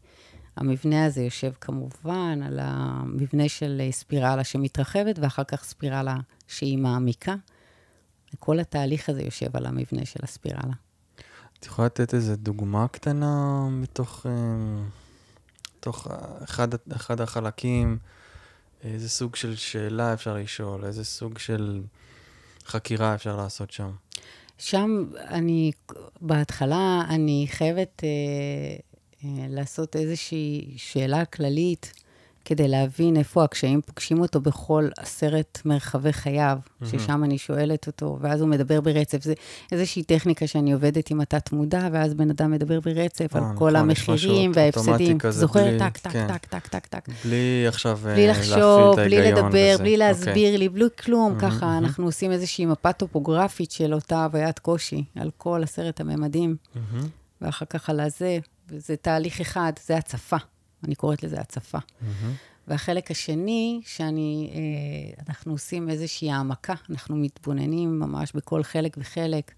המבנה הזה יושב כמובן על המבנה של אה, ספירלה שמתרחבת, ואחר כך ספירלה שהיא מעמיקה. כל התהליך הזה יושב על המבנה של הספירלה. את יכולה לתת איזו דוגמה קטנה מתוך, אה, מתוך אחד, אחד החלקים? איזה סוג של שאלה אפשר לשאול? איזה סוג של חקירה אפשר לעשות שם? שם אני, בהתחלה, אני חייבת אה, אה, לעשות איזושהי שאלה כללית. כדי להבין איפה הקשיים פוגשים אותו בכל עשרת מרחבי חייו, mm-hmm. ששם אני שואלת אותו, ואז הוא מדבר ברצף. זה איזושהי טכניקה שאני עובדת עם התת-מודע, ואז בן אדם מדבר ברצף על אה, כל נכון, המחירים וההפסדים. זוכר? טק, טק, טק, טק, טק, טק. בלי עכשיו בלי אה, לחשוב, בלי לדבר, בלי להסביר אוקיי. לי, בלי כלום. ככה אנחנו עושים איזושהי מפה טופוגרפית של אותה הוויית קושי, על כל עשרת הממדים, ואחר כך על הזה, וזה תהליך אחד, זה הצפה. אני קוראת לזה הצפה. Mm-hmm. והחלק השני, שאני, אה, אנחנו עושים איזושהי העמקה, אנחנו מתבוננים ממש בכל חלק וחלק,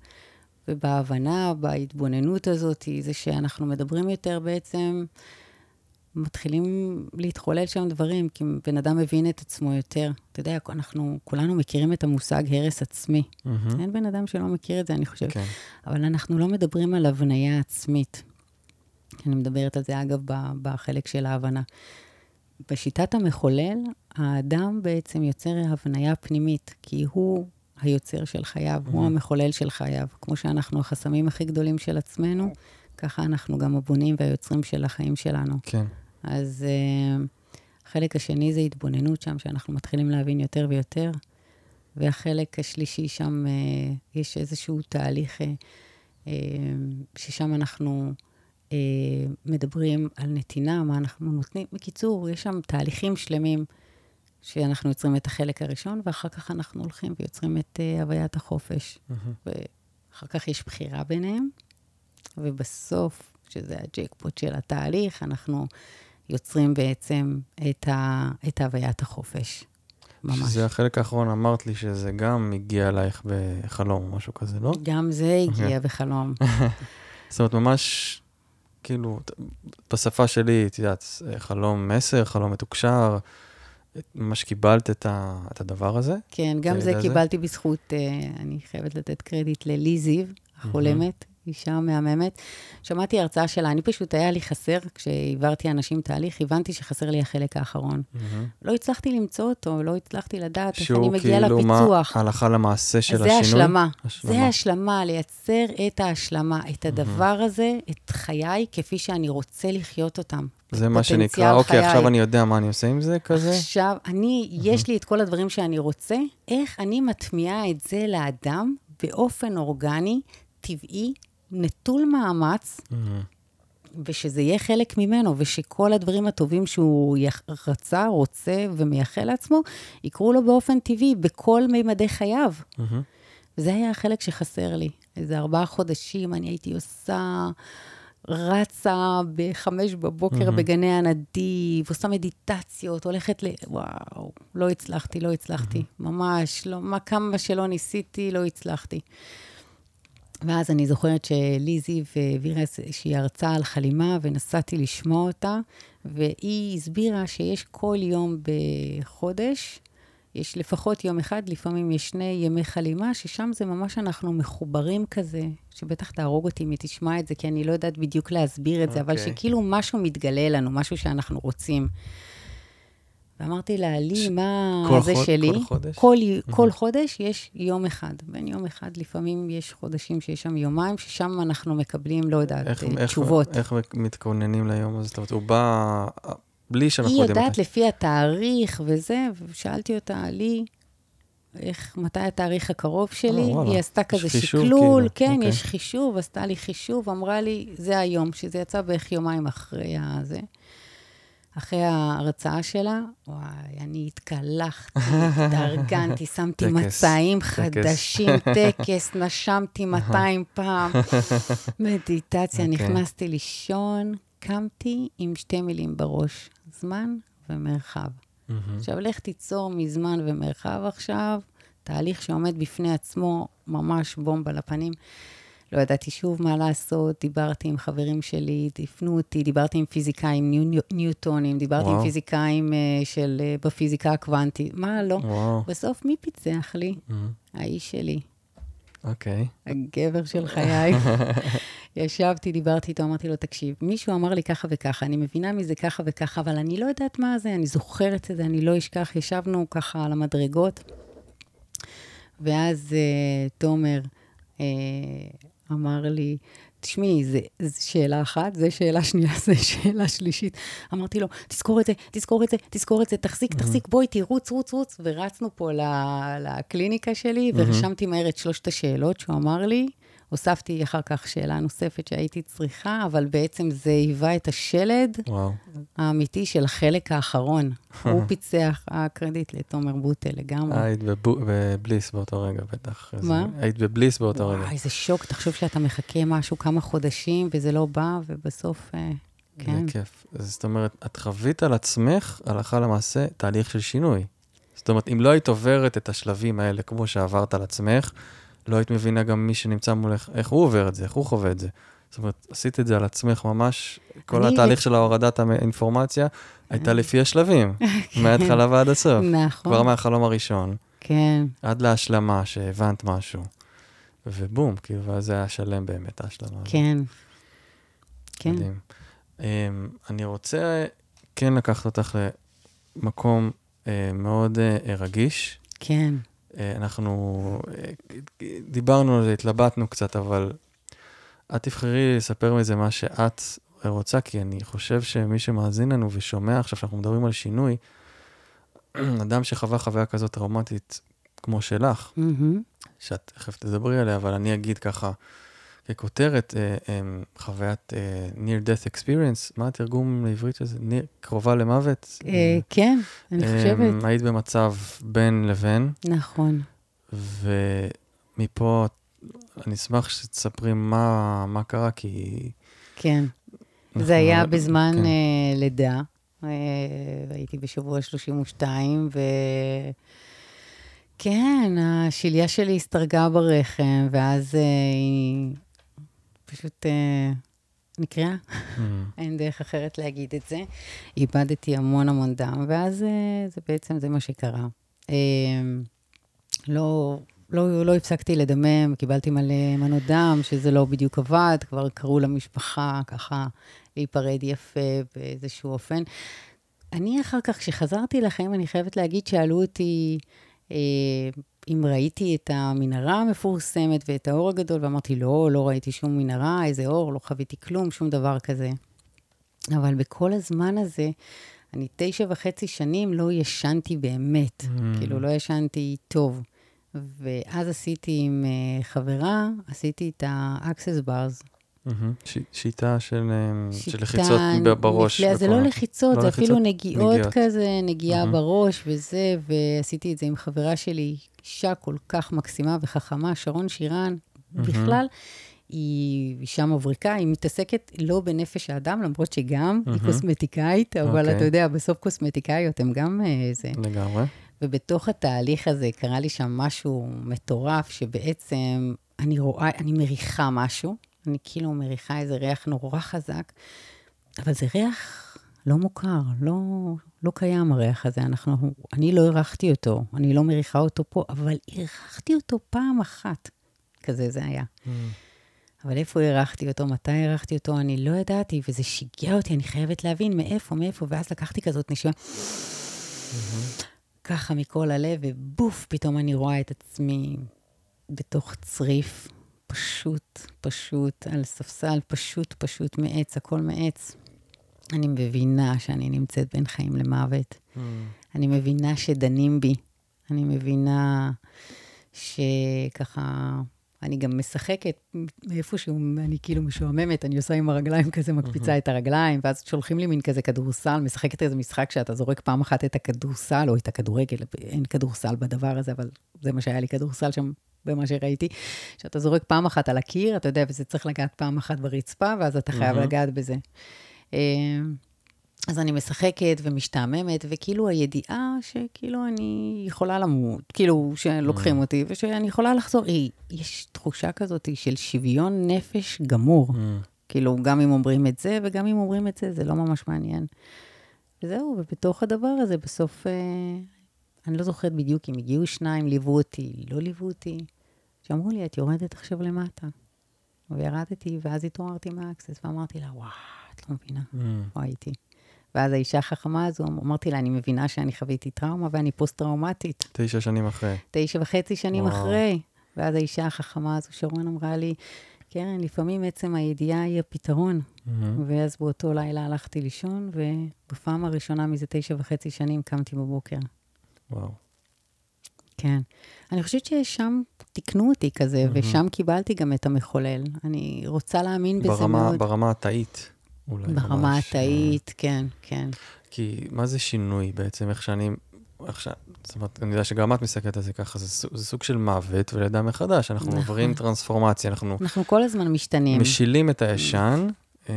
ובהבנה, בהתבוננות הזאת, זה שאנחנו מדברים יותר בעצם, מתחילים להתחולל שם דברים, כי בן אדם מבין את עצמו יותר. אתה יודע, אנחנו כולנו מכירים את המושג הרס עצמי. מהמם. אין בן אדם שלא מכיר את זה, אני חושבת. כן. אבל אנחנו לא מדברים על הבניה עצמית. אני מדברת על זה, אגב, בחלק של ההבנה. בשיטת המחולל, האדם בעצם יוצר הבניה פנימית, כי הוא היוצר של חייו, הוא. המחולל של חייו. כמו שאנחנו החסמים הכי גדולים של עצמנו, ככה אנחנו גם הבונים והיוצרים של החיים שלנו. כן. אז uh, החלק השני זה התבוננות שם, שאנחנו מתחילים להבין יותר ויותר. והחלק השלישי שם, uh, יש איזשהו תהליך uh, uh, ששם אנחנו מדברים על נתינה, מה אנחנו נותנים. בקיצור, יש שם תהליכים שלמים שאנחנו יוצרים את החלק הראשון, ואחר כך אנחנו הולכים ויוצרים את uh, הוויית החופש. מהמם. ואחר כך יש בחירה ביניהם, ובסוף, שזה הג'קפוט של התהליך, אנחנו יוצרים בעצם את, ה, את הוויית החופש. ממש. שזה החלק האחרון, אמרת לי שזה גם הגיע אלייך בחלום או משהו כזה, לא? גם זה הגיע אוקיי. בחלום. *laughs* זאת אומרת, ממש, כאילו, בשפה שלי, את יודעת, חלום מסר, חלום מתוקשר, ממש קיבלת את, ה, את הדבר הזה. כן, גם זה יודע זה? קיבלתי בזכות, אה, אני חייבת לתת קרדיט ללי זיו, החולמת, אישה מהממת. שמעתי הרצאה שלה, אני פשוט, היה לי חסר, כשהעברתי אנשים תהליך, הבנתי שחסר לי החלק האחרון. לא הצלחתי למצוא אותו, לא הצלחתי לדעת איך אני שהוא מגיעה כאילו מה לפיצוח. הלכה למעשה של השינוי. זה השלמה. השלמה. זה השלמה, לייצר את ההשלמה, את הדבר הזה, את חיי, כפי שאני רוצה לחיות אותם. זה מה שנקרא, אוקיי, חיי. עכשיו אני יודע מה אני עושה עם זה, כזה? עכשיו, אני, יש לי את כל הדברים שאני רוצה, איך אני מטמיעה את זה לאדם באופן אורגני, טבעי, נטול מאמץ, מהמם. ושזה יהיה חלק ממנו, ושכל הדברים הטובים שהוא רצה, רוצה ומייחל לעצמו, יקרו לו באופן טבעי, בכל מימדי חייו. מהמם. וזה היה החלק שחסר לי. איזה ארבעה חודשים אני הייתי עושה, רצה בחמש בבוקר מהמם. בגני הנדיב, עושה מדיטציות, הולכת ל... וואו, לא הצלחתי, לא הצלחתי. ממש, לא, מה, כמה שלא ניסיתי, לא הצלחתי. ואז אני זוכרת שליזי העבירה איזושהי הרצאה על חלימה, ונסעתי לשמוע אותה, והיא הסבירה שיש כל יום בחודש, יש לפחות יום אחד, לפעמים יש שני ימי חלימה, ששם זה ממש אנחנו מחוברים כזה, שבטח תהרוג אותי אם היא תשמע את זה, כי אני לא יודעת בדיוק להסביר את זה, אבל אוקיי. שכאילו משהו מתגלה לנו, משהו שאנחנו רוצים. ואמרתי לה, לי, ש- מה כל זה חוד- שלי? כל חודש? כל, כל חודש יש יום אחד. בין יום אחד, לפעמים יש חודשים שיש שם יומיים, ששם אנחנו מקבלים, לא יודעת, איך, אה, איך, תשובות. איך מתכוננים ליום הזה? זאת אומרת, הוא בא בלי שאנחנו היא יודעים יודעת מתי. לפי התאריך וזה, ושאלתי אותה, לי, איך, מתי התאריך הקרוב שלי? אה, וואלה. היא עשתה כזה שקלול, כאילו, כן, אוקיי. יש חישוב, עשתה לי חישוב, אמרה לי, זה היום, שזה יצא בערך יומיים אחרי הזה. אחרי ההרצאה שלה, וואי, אני התקלחתי, התארגנתי, *laughs* שמתי מצעים. חדשים, טקס, *laughs* נשמתי 200 פעם, *laughs* מדיטציה, אוקיי. נכנסתי לישון, קמתי עם שתי מילים בראש, זמן ומרחב. עכשיו, לך תיצור מזמן ומרחב עכשיו, תהליך שעומד בפני עצמו, ממש בומבה לפנים. לא ידעתי שוב מה לעשות, דיברתי עם חברים שלי, הפנו אותי, דיברתי עם פיזיקאים ניו, ניוטונים, דיברתי וואו. עם פיזיקאים uh, של, uh, בפיזיקה הקוונטית, מה לא? וואו. בסוף מי פיצח לי? מהמם. האיש שלי, אוקיי. הגבר של חיי. *laughs* ישבתי, דיברתי איתו, אמרתי לו, תקשיב, מישהו אמר לי ככה וככה, אני מבינה מזה ככה וככה, אבל אני לא יודעת מה זה, אני זוכרת את זה, אני לא אשכח. ישבנו ככה על המדרגות, ואז uh, תומר uh, אמר לי, תשמעי, זו שאלה אחת, זו שאלה שנייה, *laughs* זו שאלה שלישית. אמרתי לו, תזכור את זה, תזכור את זה, תזכור את זה, תחזיק, תחזיק, בואי איתי, רוץ, רוץ, רוץ. ורצנו פה לקליניקה שלי, ורשמתי מהר את שלושת השאלות שהוא אמר לי. הוספתי אחר כך שאלה נוספת שהייתי צריכה, אבל בעצם זה היווה את השלד וואו. האמיתי של החלק האחרון. *laughs* הוא פיצח, הקרדיט לתומר בוטל לגמרי. היית בבליס באותו רגע, בטח. מה? היית בבליס באותו רגע. וואי, איזה שוק, תחשוב שאתה מחכה משהו כמה חודשים וזה לא בא, ובסוף... אה, כן. זה כיף. אז זאת אומרת, את חווית על עצמך, הלכה למעשה, תהליך של שינוי. זאת אומרת, אם לא היית עוברת את השלבים האלה כמו שעברת על עצמך, לא היית מבינה גם מי שנמצא מולך, איך הוא עובר את זה, איך הוא חווה את זה. זאת אומרת, עשית את זה על עצמך ממש, כל התהליך של ההורדת האינפורמציה הייתה לפי השלבים, *laughs* מההתחלה ועד הסוף. נכון. כבר מהחלום הראשון, כן, עד להשלמה, שהבנת משהו. ובום, כאילו, ואז זה היה שלם באמת, ההשלמה. הזאת. כן. כן. מדהים. Um, אני רוצה כן לקחת אותך למקום uh, מאוד uh, רגיש. כן. Uh, אנחנו uh, דיברנו על זה, התלבטנו קצת, אבל את תבחרי לספר מזה מה שאת רוצה, כי אני חושב שמי שמאזין לנו ושומע עכשיו שאנחנו מדברים על שינוי, *clears throat* אדם שחווה חוויה כזאת טראומטית כמו שלך. שאת תכף תדברי עליה, אבל אני אגיד ככה, ככותרת, אה, אה, חוויית אה, near death experience, מה התרגום לעברית של זה? קרובה למוות? כן, אני חושבת. היית במצב בין לבין, נכון. ומפה אני אשמח שתספרי מה, מה קרה, כי... כן. זה היה בזמן כן. אה, לידה. אה, הייתי בשבוע 32, ו... כן, השליה שלי הסתרגה ברחם, ואז אה, היא פשוט אה, נקרעה. Mm, אין דרך אחרת להגיד את זה. איבדתי המון המון דם, ואז אה, זה בעצם, זה מה שקרה. אה, לא, לא, לא הפסקתי לדמם, קיבלתי מלא מנות דם, שזה לא בדיוק עבד, כבר קראו למשפחה ככה להיפרד יפה באיזשהו אופן. אני אחר כך, כשחזרתי לחיים, אני חייבת להגיד, שאלו אותי אה, אם ראיתי את המנהרה המפורסמת ואת האור הגדול, ואמרתי, לא, לא ראיתי שום מנהרה, איזה אור, לא חוויתי כלום, שום דבר כזה. אבל בכל הזמן הזה, אני תשע וחצי שנים לא ישנתי באמת, Mm. כאילו לא ישנתי טוב. ואז עשיתי עם uh, חברה, עשיתי את ה-access bars. מהמם. ש- שיטה של, אה, של שיטה לחיצות ב- בראש. נפלאה, זה לא לחיצות, לא זה לחיצות, אפילו נגיעות נגיעות. כזה, נגיעה מהמם. בראש וזה, ועשיתי את זה עם חברה שלי, אישה כל כך מקסימה וחכמה, שרון שירן, מהמם. בכלל. היא אישה מבריקה, היא מתעסקת לא בנפש האדם, למרות שגם היא מהמם. קוסמטיקאית, אבל אוקיי. אתה יודע, בסוף קוסמטיקאיות הן גם אה, זה. לגמרי. ובתוך התהליך הזה קרה לי שם משהו מטורף, שבעצם אני רואה, אני מריחה משהו, אני כאילו מריחה איזה ריח נורא חזק, אבל זה ריח לא מוכר, לא, לא קיים הריח הזה. אנחנו, אני לא אירחתי אותו, אני לא מריחה אותו פה, אבל אירחתי אותו פעם אחת. כזה זה היה. Mm. אבל איפה אירחתי אותו, מתי אירחתי אותו, אני לא ידעתי, וזה שיגע אותי, אני חייבת להבין מאיפה, מאיפה, ואז לקחתי כזאת נשימה, ככה מכל הלב, ובוף, פתאום אני רואה את עצמי בתוך צריף, פשוט, פשוט, על ספסל, פשוט, פשוט מעץ, הכל מעץ. אני מבינה שאני נמצאת בין חיים למוות. Mm. אני מבינה שדנים בי. אני מבינה שככה, אני גם משחקת מאיפשהו, אני כאילו משועממת, אני עושה עם הרגליים כזה, מקפיצה את הרגליים, ואז שולחים לי מין כזה כדורסל, משחקת איזה משחק שאתה זורק פעם אחת את הכדורסל, או את הכדורגל, אין כדורסל בדבר הזה, אבל זה מה שהיה לי כדורסל שם. במה שראיתי, שאתה זורק פעם אחת על הקיר, אתה יודע, וזה צריך לגעת פעם אחת ברצפה, ואז אתה חייב מהמם. לגעת בזה. אה, אז אני משחקת ומשתעממת, וכאילו הידיעה שכאילו אני יכולה למות, כאילו שלוקחים Mm. אותי, ושאני יכולה לחזור, היא, יש תחושה כזאת של שוויון נפש גמור. Mm. כאילו, גם אם אומרים את זה, וגם אם אומרים את זה, זה לא ממש מעניין. וזהו, ובתוך הדבר הזה, בסוף, אה, אני לא זוכרת בדיוק אם הגיעו שניים, ליוו אותי, לא ליוו אותי, שאמרו לי, את יורדת עכשיו למטה. וירדתי, ואז התעוררתי מהאקסס, ואמרתי לה, וואו, את לא מבינה, Mm. פה הייתי. ואז האישה החכמה הזו, אמרתי לה, אני מבינה שאני חוויתי טראומה ואני פוסט-טראומטית. תשע שנים אחרי. תשע וחצי שנים וואו. אחרי. ואז האישה החכמה הזו, שרון, אמרה לי, קרן, לפעמים עצם הידיעה היא הפתרון. מהמם. ואז באותו לילה הלכתי לישון, ובפעם הראשונה מזה תשע וחצי שנים קמתי בבוקר. וואו. כן. אני חושבת ששם תיקנו אותי כזה, מהמם. ושם קיבלתי גם את המחולל. אני רוצה להאמין בזה ברמה, מאוד. ברמה התאית, אולי. ברמה ממש, התאית, כן, כן. כי מה זה שינוי בעצם, איך שאני, איך ש... זאת אומרת, אני יודע שגם את מסתכלת על זה ככה, זה, סוג- זה סוג של מוות ולידה מחדש. אנחנו נכון. עוברים טרנספורמציה, אנחנו אנחנו כל הזמן משתנים. משילים את הישן, Mm.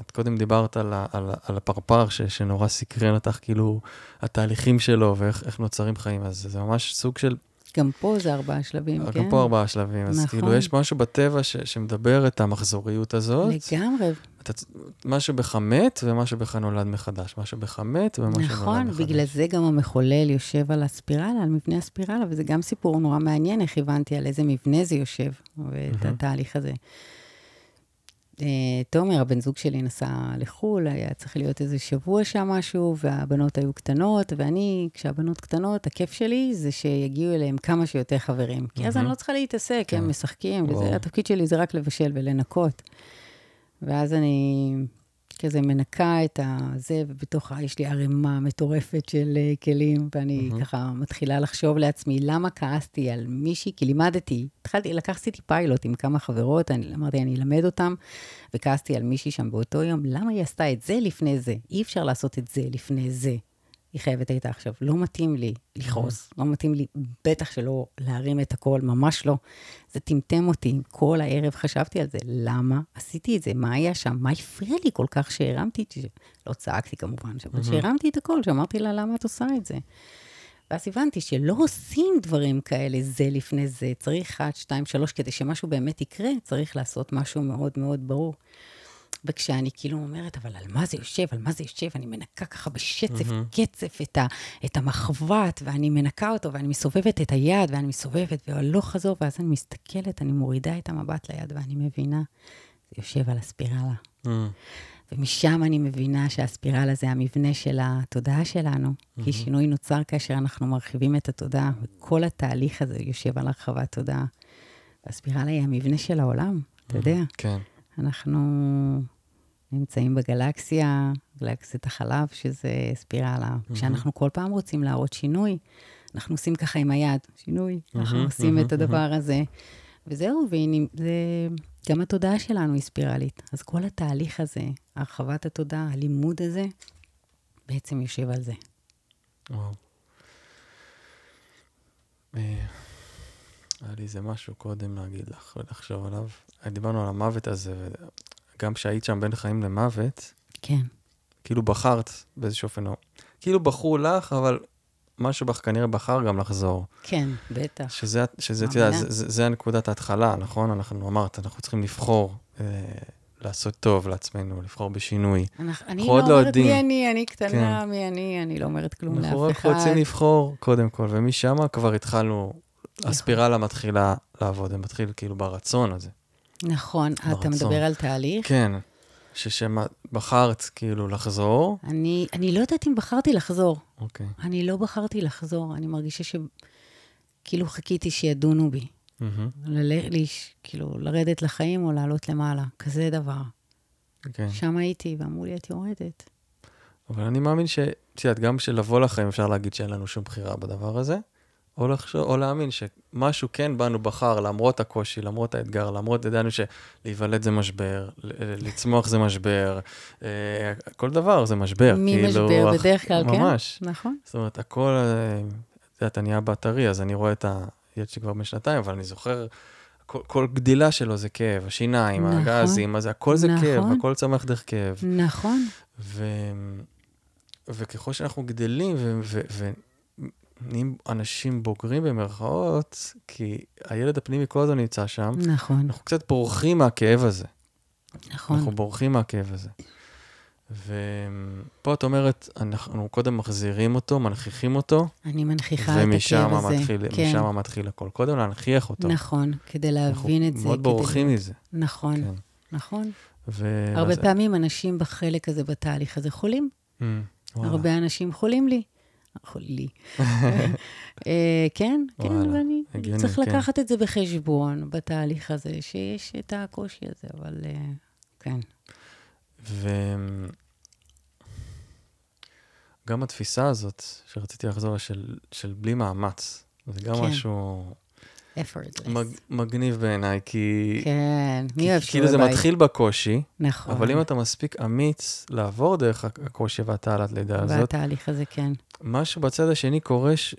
את קודם דיברת על, ה, על, על הפרפר ש, שנורא סקרן אותך, כאילו, התהליכים שלו ואיך נוצרים חיים, אז זה ממש סוג של... גם פה זה ארבעה שלבים, כן? גם פה ארבעה שלבים. אז נכון. כאילו, יש משהו בטבע ש, שמדבר את המחזוריות הזאת. לגמרי. אתה, משהו בך מת ומשהו בך נולד מחדש. משהו בך מת ומשהו נכון, נולד מחדש. נכון, בגלל זה גם המחולל יושב על הספירלה, על מבנה הספירלה, וזה גם סיפור נורא מעניין, איך הבנתי על איזה מבנה זה יושב, ואת מהמם. התהליך הזה. אה, תומר, הבן זוג שלי נסע לחו"ל, היה צריך להיות איזה שבוע שם משהו, והבנות היו קטנות, ואני, כשהבנות קטנות, הכיף שלי זה שיגיעו אליהם כמה שיותר חברים. כי אז. אני לא צריכה להתעסק, כן. הם משחקים, וואו. וזה, התפקיד שלי זה רק לבשל ולנקות. ואז אני כזה מנקה את הזה, ובתוכה יש לי ערימה מטורפת של אה, כלים, ואני מהמם. ככה מתחילה לחשוב לעצמי, למה כעסתי על מישהי? כי לימדתי, התחלתי, לקחתי פיילוט עם כמה חברות, אני אמרתי, אני אלמד אותם, וכעסתי על מישהי שם באותו יום, למה היא עשתה את זה לפני זה? אי אפשר לעשות את זה לפני זה. היא חייבת הייתה עכשיו, לא מתאים לי לכעוס, לא מתאים לי, בטח שלא להרים את הכל, ממש לא. זה טמטם אותי, כל הערב חשבתי על זה, למה עשיתי את זה? מה היה שם? מה הפריע לי כל כך שהרמתי את זה? לא צעקתי כמובן, אבל שהרמתי את הכל, שאמרתי לה, למה את עושה את זה? ואז הבנתי שלא עושים דברים כאלה זה לפני זה, צריך אחת, שתיים, שלוש, כדי שמשהו באמת יקרה, צריך לעשות משהו מאוד מאוד ברור. וכשאני כאילו אומרת, אבל על מה זה יושב, על מה זה יושב, אני מנקה ככה בשצף, מהמם. קצף, את, ה, את המחבת, ואני מנקה אותו, ואני מסובבת את היד, ואני מסובבת, והלוך חזור, ואז אני מסתכלת, אני מורידה את המבט ליד, ואני מבינה, זה יושב על הספירלה. מהמם. ומשם אני מבינה שהספירלה זה המבנה של התודעה שלנו, כי שינוי נוצר כאשר אנחנו מרחיבים את התודעה, וכל התהליך הזה יושב על הרחבת תודעה. והספירלה היא המבנה של העולם, אתה יודע. כן. אנחנו נמצאים בגלקסיה, גלקסיית החלב, שזה ספירלה. כשאנחנו כל פעם רוצים להראות שינוי, אנחנו עושים ככה עם היד, שינוי, אנחנו מהמם, עושים מהמם, את הדבר הזה. וזהו, והנה, זה, גם התודעה שלנו היא ספירלית. אז כל התהליך הזה, הרחבת התודעה, הלימוד הזה, בעצם יושב על זה. וואו. היה לי איזה משהו קודם להגיד לך ולחשוב עליו. דיברנו על המוות הזה, וגם כשהיית שם בין חיים למוות, כן, כאילו בחרת באיזשהו אופן, או- כאילו בחרו לך, אבל משהו בך כנראה בחר גם לחזור. כן, בטח. שזה, שזה, את יודעת, מאמינה. זה, זה, זה הנקודת ההתחלה, נכון? אנחנו אמרת, אנחנו צריכים לבחור, אה, לעשות טוב לעצמנו, לבחור בשינוי. אנחנו, אני אנחנו לא לא אומרת יודעים. מי אני, אני קטנה, מי אני, אני לא אומרת כלום אנחנו לאף רק אחד. רוצים לבחור, קודם כל, ומשם כבר התחלנו, הספירלה מתחילה לעבוד, זה מתחיל כאילו ברצון הזה. נכון, אתה ברצון. מדבר על תהליך? כן, שבחרת כאילו לחזור, אני, אני לא יודעת אם בחרתי לחזור. אוקיי. אני לא בחרתי לחזור, אני מרגישה ש... כאילו חיכיתי שידונו בי. מהמם, ל... ליש, כאילו, לרדת לחיים או לעלות למעלה, כזה דבר. כן. שם הייתי, ואמרו לי, את יורדת. אבל אני מאמין ש... את יודעת, גם שלבוא לחיים אפשר להגיד שאין לנו שום בחירה בדבר הזה, או, לחשוב, או להאמין שמשהו כן בנו בחר, למרות הקושי, למרות האתגר, למרות, ידענו שלהיוולד זה משבר, ל- לצמוח זה משבר, אה, כל דבר זה משבר. ממשבר כאילו, בדרך כלל, כן? ממש. נכון. זאת אומרת, הכל, אה, את יודעת, אני אבא טרי, אז אני רואה את הילד שלי כבר בן שנתיים, אבל אני זוכר, כל, כל גדילה שלו זה כאב, השיניים, נכון. הגזים, אז הכל זה כאב, נכון. הכל צומח דרך כאב. נכון, ו... וככל שאנחנו גדלים ו... ו... ונהיים אנשים בוגרים במרכאות, כי הילד הפנימי כל הזמן נמצא שם, נכון, אנחנו קצת בורחים מהכאב הזה. נכון. אנחנו בורחים מהכאב הזה. ופה את אומרת, אנחנו קודם מחזירים אותו, מנכיחים אותו, אני מנכיחה את ומשם הכאב הזה. מתחיל, כן, מתחיל הכל. קודם להנכיח אותו. נכון, כדי להבין את זה. אנחנו מאוד כדי- בורחים מזה. נכון, כן. נכון. ו... הרבה אז- פעמים אנשים בחלק הזה, בתהליך הזה, חולים. Mm. הרבה אנשים חולים לי. לי. *laughs* אה, כן, כן, ואני צריך כן. לקחת את זה בחשבון בתהליך הזה, שיש את הקושי הזה, אבל אה, כן. וגם התפיסה הזאת, שרציתי לחזור, לה, של, של בלי מאמץ, זה גם כן. משהו effortless. מג, מגניב בעיניי, כי, כן, כי מי אוהב כאילו שיעורי זה בית? מתחיל בקושי, נכון. אבל אם אתה מספיק אמיץ לעבור דרך הקושי והתעלת לידה הזאת, והתהליך הזה, כן. משהו בצד השני קורה ש...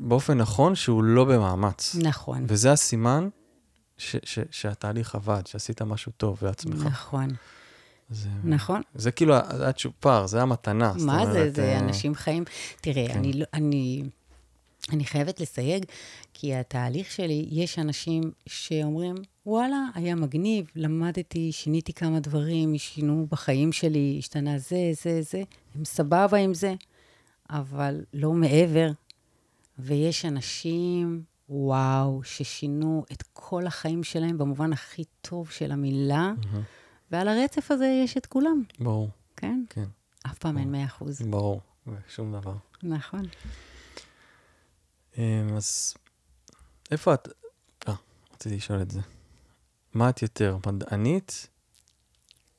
באופן נכון שהוא לא במאמץ. נכון, וזה הסימן ש, ש, שהתהליך עבד, שעשית משהו טוב בעצמך. נכון. זה, נכון. זה כאילו, זה הצ'ופר, זה המתנה. מה זה? אומרת, זה אה, אנשים חיים... תראה, כן. אני, לא- אני, אני חייבת לסייג, כי התהליך שלי, יש אנשים שאומרים, וואלה, היה מגניב, למדתי, שיניתי כמה דברים, שינו בחיים שלי, השתנה זה, זה, זה, הם סבבה עם זה, אבל לא מעבר. ויש אנשים, וואו, ששינו את כל החיים שלהם במובן הכי טוב של המילה, מהמם. ועל הרצף הזה יש את כולם, ברור, כן? כן, אף פעם אין מאה אחוז. ברור, שום דבר. נכון. אמ, אז איפה את... אה, רציתי לשאול את זה. מה את יותר, מדענית,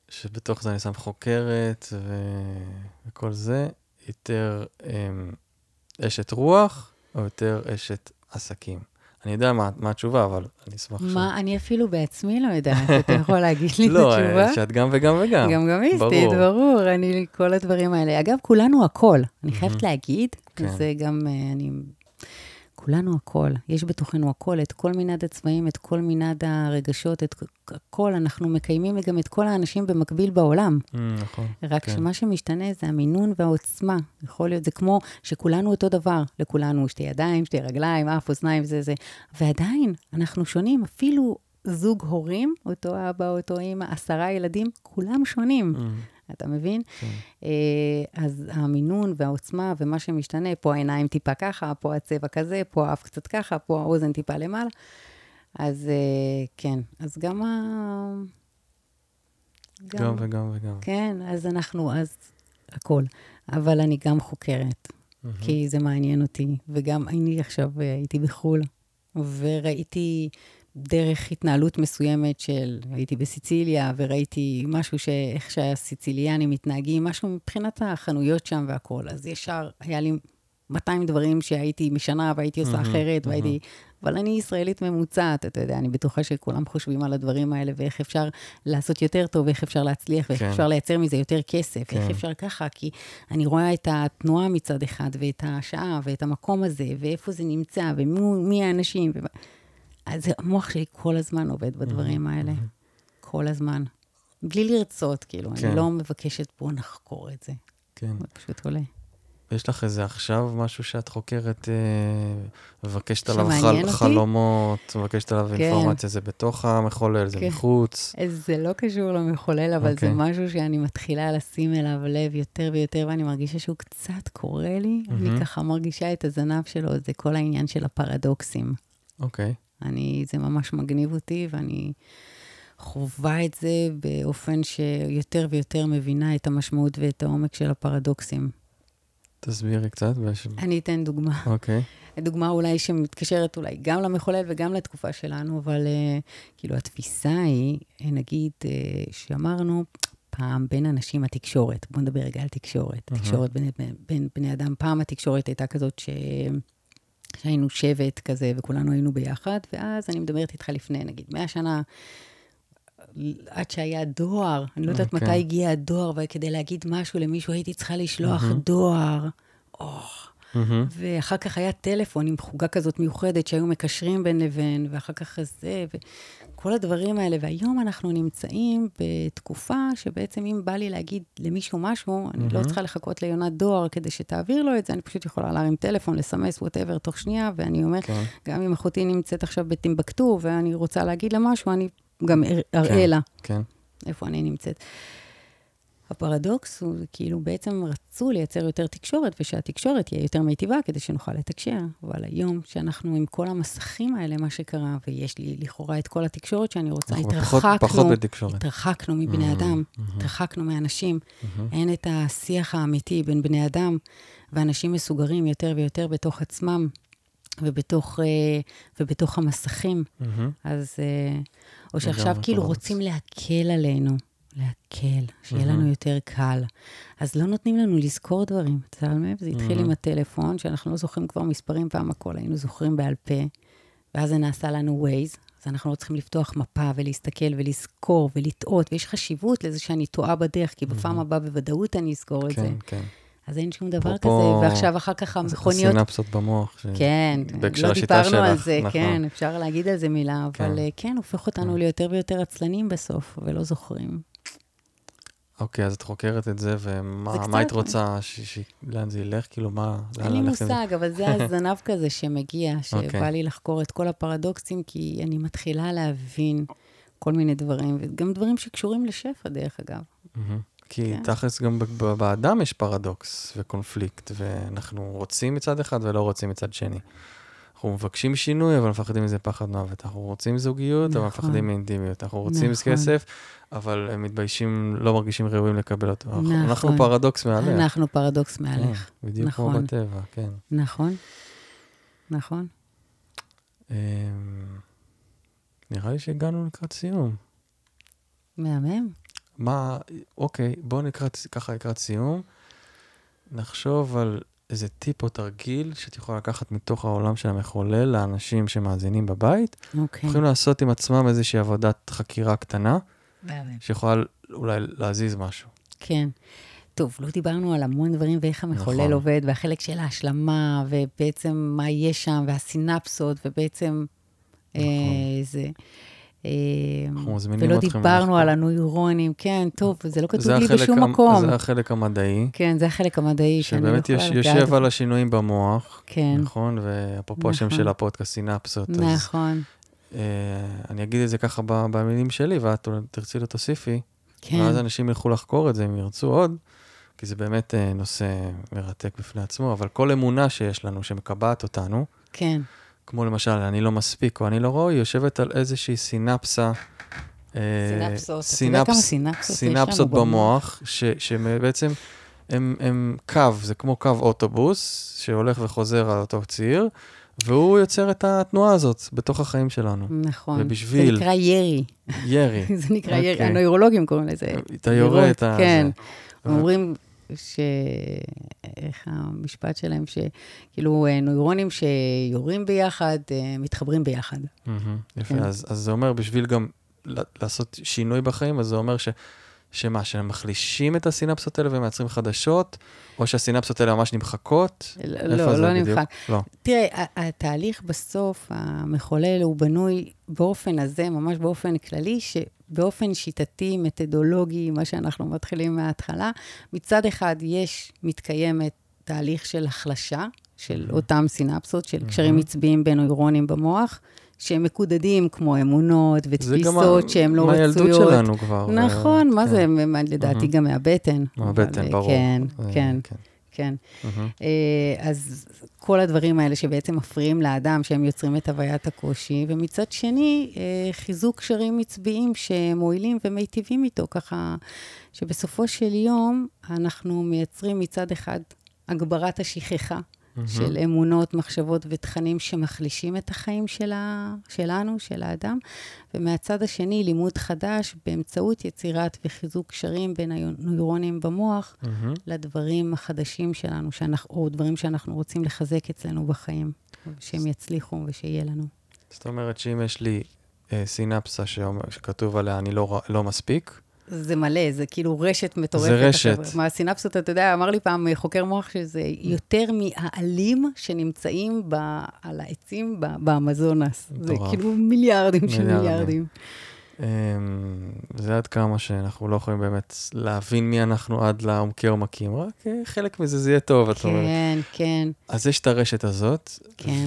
שבתוך זה אני שם חוקרת ו... וכל זה, יותר אמ, אשת רוח או יותר אשת עסקים? אני יודע מה, מה התשובה, אבל אני אשמח ש... מה, אני אפילו בעצמי לא יודעת, אתה *laughs* יכול להגיד לי את לא, התשובה? אה, שאת גם וגם וגם. גם גמיסטית, ברור. ברור, אני, כל הדברים האלה. אגב, כולנו הכל. אני חייבת. להגיד, כן. זה גם, אה, אני... כולנו הכל. יש בתוכנו הכל, את כל מנעד הצבעים, את כל מנעד הרגשות, את הכל. אנחנו מקיימים גם את כל האנשים במקביל בעולם. אמ, נכון. רק כן. שמה שמשתנה זה המינון והעוצמה. יכול להיות, זה כמו שכולנו אותו דבר. לכולנו שתי ידיים, שתי רגליים, אף, אוזניים, זה זה. ועדיין, אנחנו שונים. אפילו זוג הורים, אותו אבא, אותו אימא, עשרה ילדים, כולם שונים. אמ, אתה מבין? כן. אה, אז המינון והעוצמה ומה שמשתנה, פה העיניים טיפה ככה, פה הצבע כזה, פה האף קצת ככה, פה האוזן טיפה למעלה. אז אה, כן, אז גם ה... גם וגם וגם. כן, אז אנחנו, אז הכל. אבל אני גם חוקרת, מהמם. כי זה מעניין אותי. וגם אני עכשיו אה, הייתי בחו"ל, וראיתי דרך התנהלות מסוימת של, הייתי בסיציליה, וראיתי משהו שאיך שהסיציליאנים מתנהגים, משהו מבחינת החנויות שם והכול. אז ישר היה לי 200 דברים שהייתי משנה והייתי עושה אחרת. והייתי... אבל אני ישראלית ממוצעת, אתה יודע, אני בטוחה שכולם חושבים על הדברים האלה, ואיך אפשר לעשות יותר טוב, ואיך אפשר להצליח, ואיך כן. אפשר לייצר מזה יותר כסף, כן. איך אפשר ככה, כי אני רואה את התנועה מצד אחד, ואת השעה, ואת המקום הזה, ואיפה זה נמצא, ומי האנשים. ו... אז המוח שלי כל הזמן עובד בדברים האלה, כל הזמן. בלי לרצות, כאילו, כן. אני לא מבקשת, בוא נחקור את זה. כן. זה פשוט עולה. יש לך איזה עכשיו משהו שאת חוקרת, אה, מבקשת עליו חל? חלומות, מבקשת עליו כן. אינפורמציה, זה בתוך המחולל, זה כן. מחוץ. זה לא קשור למחולל, אבל אוקיי. זה משהו שאני מתחילה לשים אליו לב יותר ויותר, ואני מרגישה שהוא קצת קורא לי. מהמם. אני ככה מרגישה את הזנב שלו, זה כל העניין של הפרדוקסים. אוקיי. אני, זה ממש מגניב אותי, ואני חווה את זה באופן שיותר ויותר מבינה את המשמעות ואת העומק של הפרדוקסים. תסבירי קצת. ויש- אני אתן דוגמה. אוקיי. דוגמה אולי שמתקשרת אולי גם למחולל וגם לתקופה שלנו, אבל uh, כאילו התפיסה היא, אה, נגיד, uh, שאמרנו, פעם בין אנשים התקשורת, בואו נדבר רגע על תקשורת. אהה. תקשורת בין, בין, בין בני אדם, פעם התקשורת הייתה כזאת ש... שהיינו שבט כזה וכולנו היינו ביחד, ואז אני מדברת איתך לפני, נגיד, 100 שנה, עד שהיה דואר, אני לא יודעת אוקיי. מתי הגיע הדואר, וכדי להגיד משהו למישהו הייתי צריכה לשלוח מהמם. דואר. או, מהמם. ואחר כך היה טלפון עם חוגה כזאת מיוחדת שהיו מקשרים בין לבין, ואחר כך זה, וכל הדברים האלה. והיום אנחנו נמצאים בתקופה שבעצם אם בא לי להגיד למישהו משהו, אני לא מהמם. צריכה לחכות ליונת דואר כדי שתעביר לו את זה, אני פשוט יכולה להרים טלפון, לסמס, ווטאבר, תוך שנייה, ואני אומרת, כן. גם אם אחותי נמצאת עכשיו בטימבקטו, ואני רוצה להגיד לה משהו, אני גם אר- אראה לה כן. איפה אני נמצאת. הפרדוקס הוא כאילו בעצם רצו לייצר יותר תקשורת, ושהתקשורת תהיה יותר מיטיבה כדי שנוכל לתקשר. אבל היום, שאנחנו עם כל המסכים האלה, מה שקרה, ויש לי לכאורה את כל התקשורת שאני רוצה, פחות- התרחקנו, פחות בתקשורת. התרחקנו מבני מהמם, אדם, מהמם. התרחקנו מאנשים. מהמם. אין את השיח האמיתי בין בני אדם, ואנשים מסוגרים יותר ויותר בתוך עצמם, ובתוך, אה, ובתוך המסכים. מהמם. אז, אה, או שעכשיו כאילו. רוצים להקל עלינו, להקל, שיהיה מהמם. לנו יותר קל. אז לא נותנים לנו לזכור דברים. אתה שם לב? זה התחיל מהמם. עם הטלפון, שאנחנו לא זוכרים כבר מספרים פעם הכל, היינו זוכרים בעל פה, ואז זה נעשה לנו Waze, אז אנחנו לא צריכים לפתוח מפה ולהסתכל ולזכור ולטעות, ויש חשיבות לזה שאני טועה בדרך, כי בפעם הבאה בוודאות אני אזכור את זה. כן, כן. אז אין שום דבר כזה, ועכשיו אחר כך המכוניות... הסינפסות במוח. ש- כן, לא דיברנו על שלך, זה, נכון. כן, אפשר להגיד על זה מילה, כן. אבל אה, כן, הופך אותנו כן. ליותר ויותר עצלנים בסוף, ולא זוכרים. אוקיי, אז את חוקרת את זה, ומה היית רוצה, ש- ש- לאן זה ילך? כאילו, מה... אין לי? מושג, אבל זה *laughs* הזנב כזה שמגיע, שבא אוקיי. לי לחקור את כל הפרדוקסים, כי אני מתחילה להבין כל מיני דברים, וגם דברים שקשורים לשפע, דרך אגב. כי כן. תכלס גם באדם יש פרדוקס וקונפליקט, ואנחנו רוצים מצד אחד ולא רוצים מצד שני. אנחנו מבקשים שינוי, אבל מפחדים מזה פחד מוות. אנחנו רוצים זוגיות, אבל נכון. מפחדים מאינטימיות. אנחנו רוצים נכון. כסף, אבל הם מתביישים, לא מרגישים ראויים לקבל אותו. נכון. אנחנו פרדוקס מהלך. אנחנו פרדוקס מהלך. כן, בדיוק כמו נכון. בטבע, כן. נכון, נכון. אמ, נראה לי שהגענו לקראת סיום. מהמם. מה, אוקיי, בואו לקראת, ככה לקראת סיום, נחשוב על איזה טיפ או תרגיל שאת יכולה לקחת מתוך העולם של המחולל לאנשים שמאזינים בבית. אוקיי. יכולים לעשות עם עצמם איזושהי עבודת חקירה קטנה, מהמם. שיכולה אולי להזיז משהו. כן. טוב, לא דיברנו על המון דברים ואיך המחולל נכון. עובד, והחלק של ההשלמה, ובעצם מה יש שם, והסינפסות, ובעצם אה, זה... אנחנו מזמינים ולא אתכם דיברנו. על הנוירונים, כן, טוב, זה לא כתוב זה לי בשום המ- מקום. זה החלק המדעי, כן, זה החלק המדעי שאני שבאמת יכולה לגעת יושב בו. על השינויים במוח, כן, נכון? ואפרופו השם נכון. של הפודקאסט, סינפסות, אז נכון, אה, אני אגיד את זה ככה במילים שלי, ואת תרצי לתוסיפי. כן, ואז אנשים ילכו לחקור את זה אם ירצו עוד, כי זה באמת אה, נושא מרתק בפני עצמו, אבל כל אמונה שיש לנו, שמקבעת אותנו, כן, כמו למשל, אני לא מספיק או אני לא ראוי, יושבת על איזושהי סינפסה. אה, סינפסות. אתה יודע כמה סינפס- סינפסות יש סינפסות לנו במוח, ש- שבעצם הם, הם קו, זה כמו קו אוטובוס, שהולך וחוזר על אותו ציר, והוא יוצר את התנועה הזאת בתוך החיים שלנו. נכון. ובשביל- זה נקרא ירי. ירי. *laughs* זה נקרא ירי, אוקיי. הנוירולוגים קוראים לזה. אתה יורה את ה... כן. אומרים ש... איך המשפט שלהם? שכאילו אה, נוירונים שיורים ביחד, אה, מתחברים ביחד. מהמם, יפה, כן. אז, אז זה אומר בשביל גם לעשות שינוי בחיים, אז זה אומר ש, שמה, שהם מחלישים את הסינפסות האלה ומייצרים חדשות, או שהסינפסות האלה ממש נמחקות? לא, לא, לא? נמחק. לא. תראה, התהליך בסוף, המחולל, הוא בנוי באופן הזה, ממש באופן כללי, שבאופן שיטתי, מתודולוגי, מה שאנחנו מתחילים מההתחלה, מצד אחד יש, מתקיימת תהליך של החלשה של אותם סינפסות, של קשרים עצביים בין נוירונים במוח, שהם מקודדים כמו אמונות זה גם ותפיסות שהן לא מהילדות רצויות. שלנו כבר. נכון, אה, מה כן. זה, לדעתי מהמם. גם מהבטן. מהבטן, ברור. כן, אה, כן, כן. אה, אז כל הדברים האלה שבעצם מפריעים לאדם, שהם יוצרים את הוויית הקושי, ומצד שני, אה, חיזוק קשרים עצביים שמועילים ומיטיבים איתו, ככה שבסופו של יום אנחנו מייצרים מצד אחד הגברת השכחה מהמם. של אמונות, מחשבות ותכנים שמחלישים את החיים של ה... שלנו, של האדם, ומהצד השני, לימוד חדש באמצעות יצירת וחיזוק קשרים בין הנוירונים במוח מהמם. לדברים החדשים שלנו, שאנחנו, או דברים שאנחנו רוצים לחזק אצלנו בחיים, שהם יצליחו ושיהיה לנו. זאת אומרת שאם יש לי אה, סינפסה שכתוב עליה אני לא, לא מספיק, זה מלא, זה כאילו רשת מטורפת. זה רשת. מהסינפסות, אתה יודע, אמר לי פעם חוקר מוח שזה יותר מהעלים שנמצאים ב, על העצים ב, באמזונס. זה מטורף. כאילו מיליארדים של מיליארדים. אמ, זה עד כמה שאנחנו לא יכולים באמת להבין מי אנחנו עד לעומקי עומקים, רק אה, חלק מזה זה יהיה טוב, את אומרת. כן, כן, אז יש את הרשת הזאת, כן.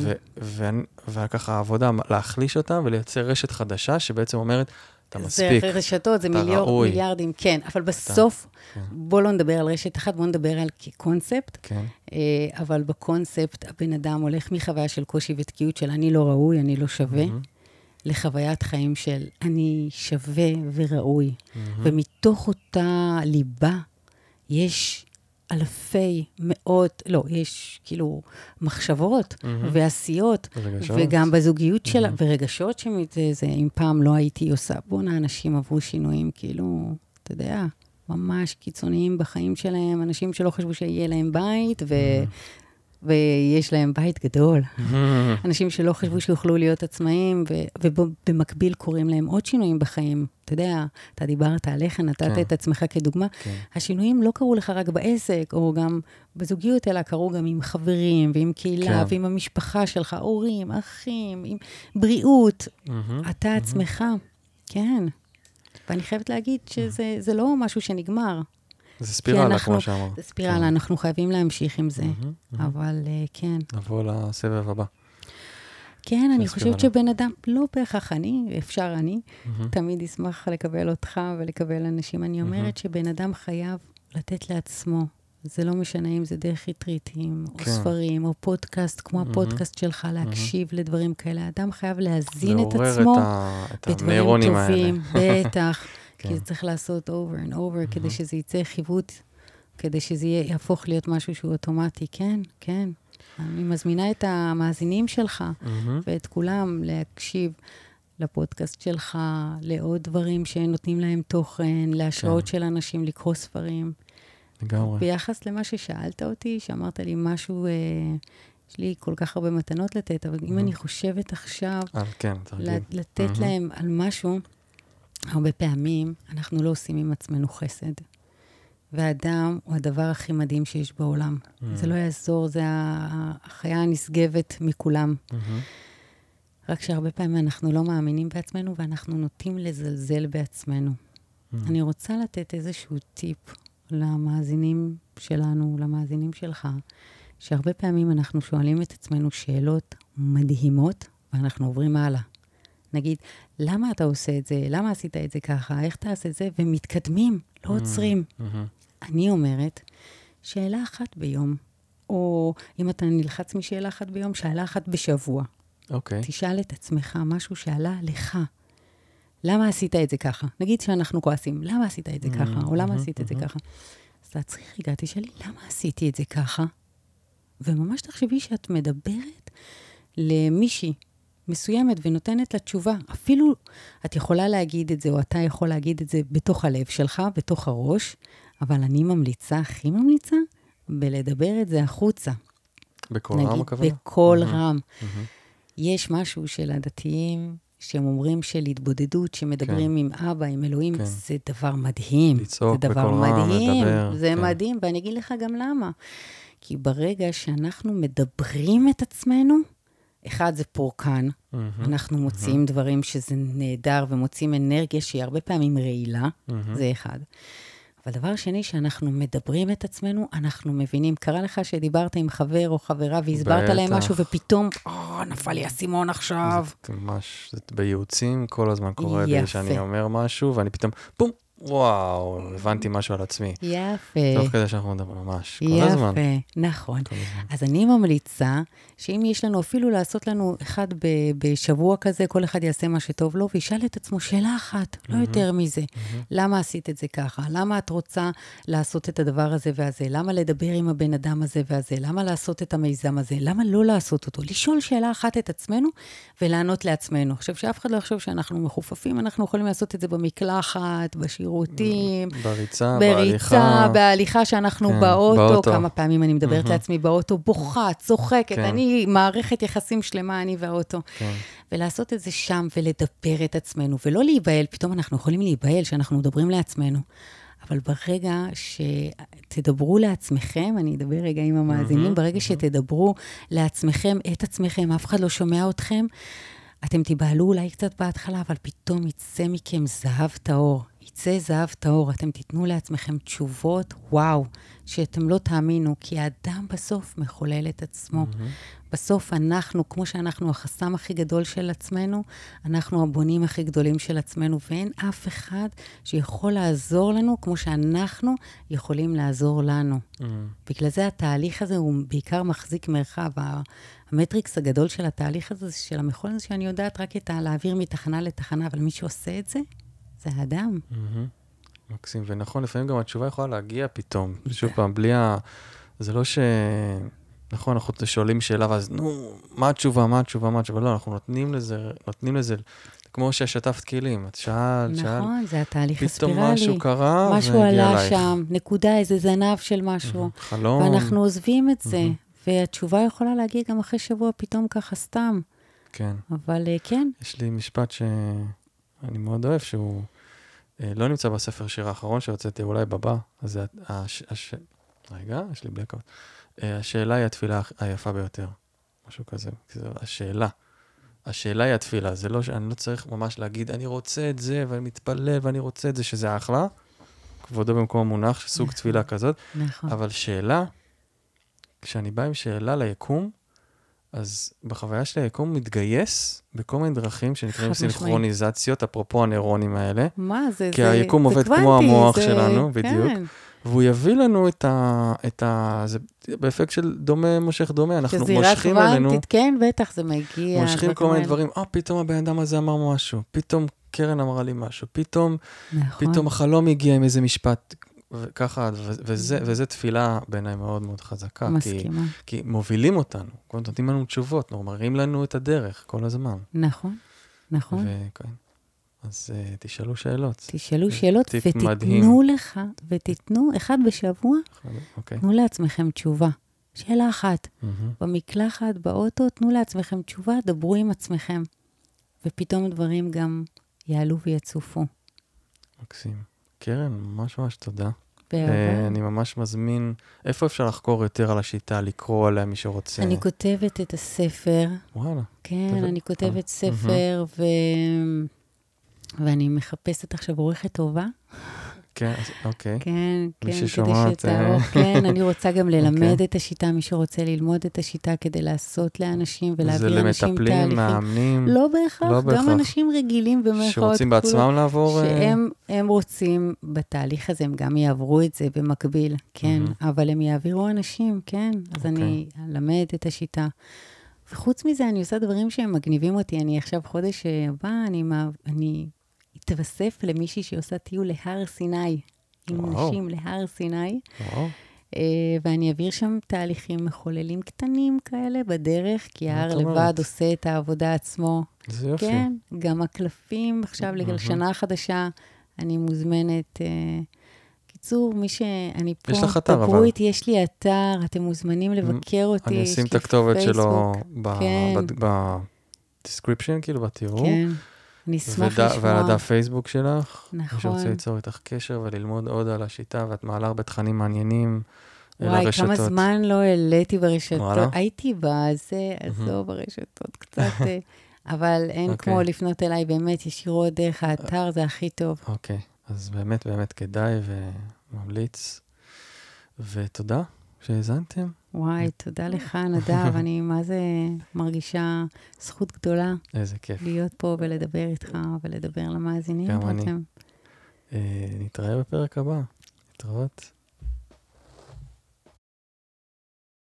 וככה העבודה, להחליש אותה ולייצר רשת חדשה שבעצם אומרת, אתה מספיק. זה רשתות, זה אתה ראוי. מיליארדים, כן, אבל בסוף, כן. בוא לא נדבר על רשת אחת, בוא נדבר על כקונספט. כן, אה, אבל בקונספט, הבן אדם הולך מחוויה של קושי ותקיעות של אני לא ראוי, אני לא שווה, מהמם. לחוויית חיים של אני שווה וראוי. מהמם. ומתוך אותה ליבה יש אלפי, מאות, לא, יש כאילו מחשבות מהמם. ועשיות, רגשות. וגם בזוגיות שלה, מהמם. ורגשות שזה, אם פעם לא הייתי עושה, בואנה, אנשים עברו שינויים, כאילו, אתה יודע, ממש קיצוניים בחיים שלהם, אנשים שלא חשבו שיהיה להם בית, ו... ויש להם בית גדול. *laughs* אנשים שלא חשבו שיוכלו להיות עצמאים, ו- ובמקביל קורים להם עוד שינויים בחיים. אתה יודע, אתה דיברת עליך, נתת כן. את עצמך כדוגמה. כן. השינויים לא קרו לך רק בעסק, או גם בזוגיות, אלא קרו גם עם חברים, ועם קהילה, כן. ועם המשפחה שלך, הורים, אחים, עם בריאות. אתה עצמך, כן. ואני חייבת להגיד שזה זה לא משהו שנגמר. זה ספירלה, כמו שאמרת. זה ספירלה, כן. אנחנו חייבים להמשיך עם זה. מהמם, מהמם. אבל אה, כן. נבוא לסבב הבא. כן, אני. חושבת שבן אדם, לא בהכרח אני, אפשר אני, מהמם. תמיד אשמח לקבל אותך ולקבל אנשים. אני. אומרת שבן אדם חייב לתת לעצמו. זה לא משנה אם זה דרך ריטריטים, או כן. ספרים, או פודקאסט, כמו מהמם. הפודקאסט שלך, להקשיב לדברים כאלה. אדם חייב להזין את לעורר עצמו את ה- את בדברים הנוירונים האלה. טובים, *laughs* בטח. כן. כי זה צריך לעשות over and over, כדי שזה יצא חיווט, כדי שזה יהיה- יהפוך להיות משהו שהוא אוטומטי. כן, כן. אני מזמינה את המאזינים שלך מהמם. ואת כולם להקשיב לפודקאסט שלך, לעוד דברים שנותנים להם תוכן, להשראות כן. של אנשים לקרוא ספרים. לגמרי. ביחס למה ששאלת אותי, שאמרת לי משהו, אה, יש לי כל כך הרבה מתנות לתת, אבל אם Mhm. אני חושבת עכשיו אה, כן, לתת מהמם. להם על משהו, הרבה פעמים אנחנו לא עושים עם עצמנו חסד. והאדם הוא הדבר הכי מדהים שיש בעולם. זה לא יעזור, זה החיה הנשגבת מכולם. מהמם. רק שהרבה פעמים אנחנו לא מאמינים בעצמנו ואנחנו נוטים לזלזל בעצמנו. מהמם. אני רוצה לתת איזשהו טיפ למאזינים שלנו, למאזינים שלך, שהרבה פעמים אנחנו שואלים את עצמנו שאלות מדהימות ואנחנו עוברים הלאה. נגיד, למה אתה עושה את זה? למה עשית את זה ככה? איך אתה עושה את זה? ומתקדמים, לא עוצרים. מהמם. אני אומרת, שאלה אחת ביום, או אם אתה נלחץ משאלה אחת ביום, שאלה אחת בשבוע. אוקיי. תשאל את עצמך משהו שעלה לך. למה עשית את זה ככה? נגיד שאנחנו כועסים, למה עשית את זה ככה? או למה מהמם, עשית את זה מהמם. ככה? אז תעצרי רגע, תשאלי, למה עשיתי את זה ככה? וממש תחשבי שאת מדברת למישהי מסוימת ונותנת לה תשובה. אפילו את יכולה להגיד את זה, או אתה יכול להגיד את זה בתוך הלב שלך, בתוך הראש, אבל אני ממליצה, הכי ממליצה, בלדבר את זה החוצה. בקול רם הכוונה? בקול מהמם. רם. מהמם. יש משהו של הדתיים, שהם אומרים של התבודדות, שמדברים עם אבא, עם אלוהים, כן. זה דבר מדהים. לצעוק זה דבר בקול רם, מדהים, לדבר, זה כן. מדהים, ואני אגיד לך גם למה. כי ברגע שאנחנו מדברים את עצמנו, אחד, זה פורקן, מהמם. אנחנו מוציאים דברים שזה נהדר, ומוציאים אנרגיה שהיא הרבה פעמים רעילה, מהמם. זה אחד. אבל דבר שני, שאנחנו מדברים את עצמנו, אנחנו מבינים. קרה לך שדיברת עם חבר או חברה והסברת להם בטח. משהו, ופתאום, או, נפל לי האסימון עכשיו. זה ממש, זה בייעוצים כל הזמן קורה לי יפה. שאני אומר משהו, ואני פתאום, בום, וואו, הבנתי משהו על עצמי. יפה, תוך כדי שאנחנו מדברים, ממש, כל הזמן. יפה, נכון. הזמן. אז אני ממליצה שאם יש לנו אפילו לעשות לנו אחד בשבוע כזה, כל אחד יעשה מה שטוב לו, וישאל את עצמו שאלה אחת, לא יותר מזה. למה עשית את זה ככה? למה את רוצה לעשות את הדבר הזה והזה? למה לדבר עם הבן אדם הזה והזה? למה לעשות את המיזם הזה? למה לא לעשות אותו? לשאול שאלה אחת את עצמנו ולענות לעצמנו. עכשיו, שאף אחד לא יחשוב שאנחנו מחופפים, אנחנו יכולים לעשות את זה במקלחת, בשירותים. בריצה, בריצה, בהליכה. בהליכה שאנחנו כן, באוטו, באוטו. כמה פעמים אני מדברת מהמם. לעצמי באוטו, בוכה, צוחקת, כן. אני מערכת יחסים שלמה, אני והאוטו. כן. ולעשות את זה שם ולדבר את עצמנו, ולא להיבהל, פתאום אנחנו יכולים להיבהל שאנחנו מדברים לעצמנו. אבל ברגע שתדברו לעצמכם, אני אדבר רגע עם המאזינים, מהמם, ברגע שתדברו לעצמכם, את עצמכם, אף אחד לא שומע אתכם, אתם תיבהלו אולי קצת בהתחלה, אבל פתאום יצא מכם זהב טהור. יצא זהב טהור, אתם תיתנו לעצמכם תשובות, וואו, שאתם לא תאמינו, כי האדם בסוף מחולל את עצמו. בסוף אנחנו, כמו שאנחנו החסם הכי גדול של עצמנו, אנחנו הבונים הכי גדולים של עצמנו, ואין אף אחד שיכול לעזור לנו כמו שאנחנו יכולים לעזור לנו. מהמם. בגלל זה התהליך הזה הוא בעיקר מחזיק מרחב. המטריקס הגדול של התהליך הזה, של המכון הזה, שאני יודעת רק את ה... להעביר מתחנה לתחנה, אבל מי שעושה את זה, זה האדם. מהמם. מקסים, ונכון, לפעמים גם התשובה יכולה להגיע פתאום. שוב פעם, בלי ה... זה לא ש... נכון, אנחנו שואלים שאלה, ואז, נו, מה התשובה, מה התשובה, מה התשובה? לא, אנחנו נותנים לזה, נותנים לזה, כמו ששטפת כלים. את שאלת, שאלת, נכון, זה התהליך פתאום הספירלי. משהו קרה, משהו והגיע עלה אלייך. שם, נקודה, איזה זנב של משהו. חלום. ואנחנו עוזבים את זה, מהמם. והתשובה יכולה להגיע גם אחרי שבוע פתאום ככה סתם. כן. אבל אה, כן, יש לי משפט שאני מאוד אוהב, שהוא לא נמצא בספר שיר האחרון שהוצאתי, אולי בבא. אז זה הש... הש... רגע, יש לי blackout. אה, השאלה היא התפילה היפה ביותר. משהו כזה. השאלה. השאלה היא התפילה, זה לא שאני לא צריך ממש להגיד, אני רוצה את זה, ואני מתפלל, ואני רוצה את זה, שזה אחלה. כבודו במקום המונח, סוג נכון. תפילה כזאת. נכון. אבל שאלה, כשאני בא עם שאלה ליקום, אז בחוויה של היקום מתגייס בכל מיני דרכים שנקראים. סינכרוניזציות, אפרופו הנוירונים האלה, מה זה? כי זה- היקום זה עובד כמו קוונטי, המוח זה- שלנו, בדיוק. כן. והוא יביא לנו את ה... את ה זה באפקט של דומה מושך דומה, אנחנו שזירה מושכים אלינו, קוונטית, כן, בטח, זה מגיע. מושכים כל מיני. דברים, אה, פתאום הבן אדם הזה אמר משהו, פתאום קרן אמרה לי משהו, פתאום, נכון. פתאום החלום הגיע עם איזה משפט, וככה, וזה, Mm-hmm. וזה תפילה בעיניי מאוד מאוד חזקה, כי, מסכימה. כי מובילים אותנו, כל הזמן נותנים לנו תשובות, מראים לנו את הדרך כל הזמן. נכון, נכון. וכן. אז uh, תשאלו שאלות. תשאלו שאלות מדהים. ותיתנו לך, ותיתנו אחד בשבוע, אוקיי. תנו לעצמכם תשובה. שאלה אחת, מהמם. במקלחת, באוטו, תנו לעצמכם תשובה, דברו עם עצמכם. ופתאום דברים גם יעלו ויצופו. מקסים. קרן, ממש ממש תודה. באהבה. אה, אני ממש מזמין, איפה אפשר לחקור יותר על השיטה, לקרוא עליה מי שרוצה? אני כותבת את הספר, וואלה. כן, טוב, אני. כותבת ספר, ו... ואני מחפשת עכשיו עורכת טובה. כן, אוקיי. כן, כן, כדי שתערוך. *laughs* כן, אני רוצה גם ללמד אוקיי. את השיטה, מי שרוצה ללמוד את השיטה כדי לעשות לאנשים זה ולהעביר אנשים למטפלים, תהליכים. מאמנים, לא בהכרח, לא גם בהכרח. אנשים רגילים במרכאות שרוצים כפולות, בעצמם לעבור... אה, שהם הם רוצים, בתהליך הזה הם גם יעברו את זה במקביל, כן, מהמם. אבל הם יעבירו אנשים, כן, אז אוקיי. אני אלמד את השיטה. וחוץ מזה, אני עושה דברים שהם מגניבים אותי. אני עכשיו, חודש הבא, אני, אני אתווסף למישהי שעושה טיול להר סיני, עם וואו. נשים להר סיני, וואו, אה, ואני אעביר שם תהליכים מחוללים קטנים כאלה בדרך, כי ההר לבד? עושה את העבודה עצמו. איזה יופי. כן, גם הקלפים עכשיו מהמם. לשנה החדשה, אני מוזמנת. אה, קיצור, מי שאני פה, יש לך אתר, אבל. איתי, יש לי אתר, אתם מוזמנים לבקר אותי. אני אשים את הכתובת שלו. כן. ב description, כאילו, בתיאור. כן, אני אשמח ודע- לשמוע. ועל הדף פייסבוק שלך. מי נכון. שרוצה ליצור איתך קשר וללמוד עוד על השיטה, ואת מעלה הרבה תכנים מעניינים וואי, הרשתות. כמה זמן לא העליתי ברשתות. וואלה? הייתי בזה, עזוב ברשתות קצת, אה, *laughs* אבל אין אוקיי. כמו לפנות אליי באמת ישירות דרך האתר, זה הכי טוב. אוקיי, אז באמת באמת כדאי וממליץ. ותודה שהאזנתם. וואי, תודה לך, נדב, אני *laughs* מה זה מרגישה זכות גדולה איזה כיף. להיות פה ולדבר איתך ולדבר למאזינים. גם אני. אה, נתראה בפרק הבא. להתראות.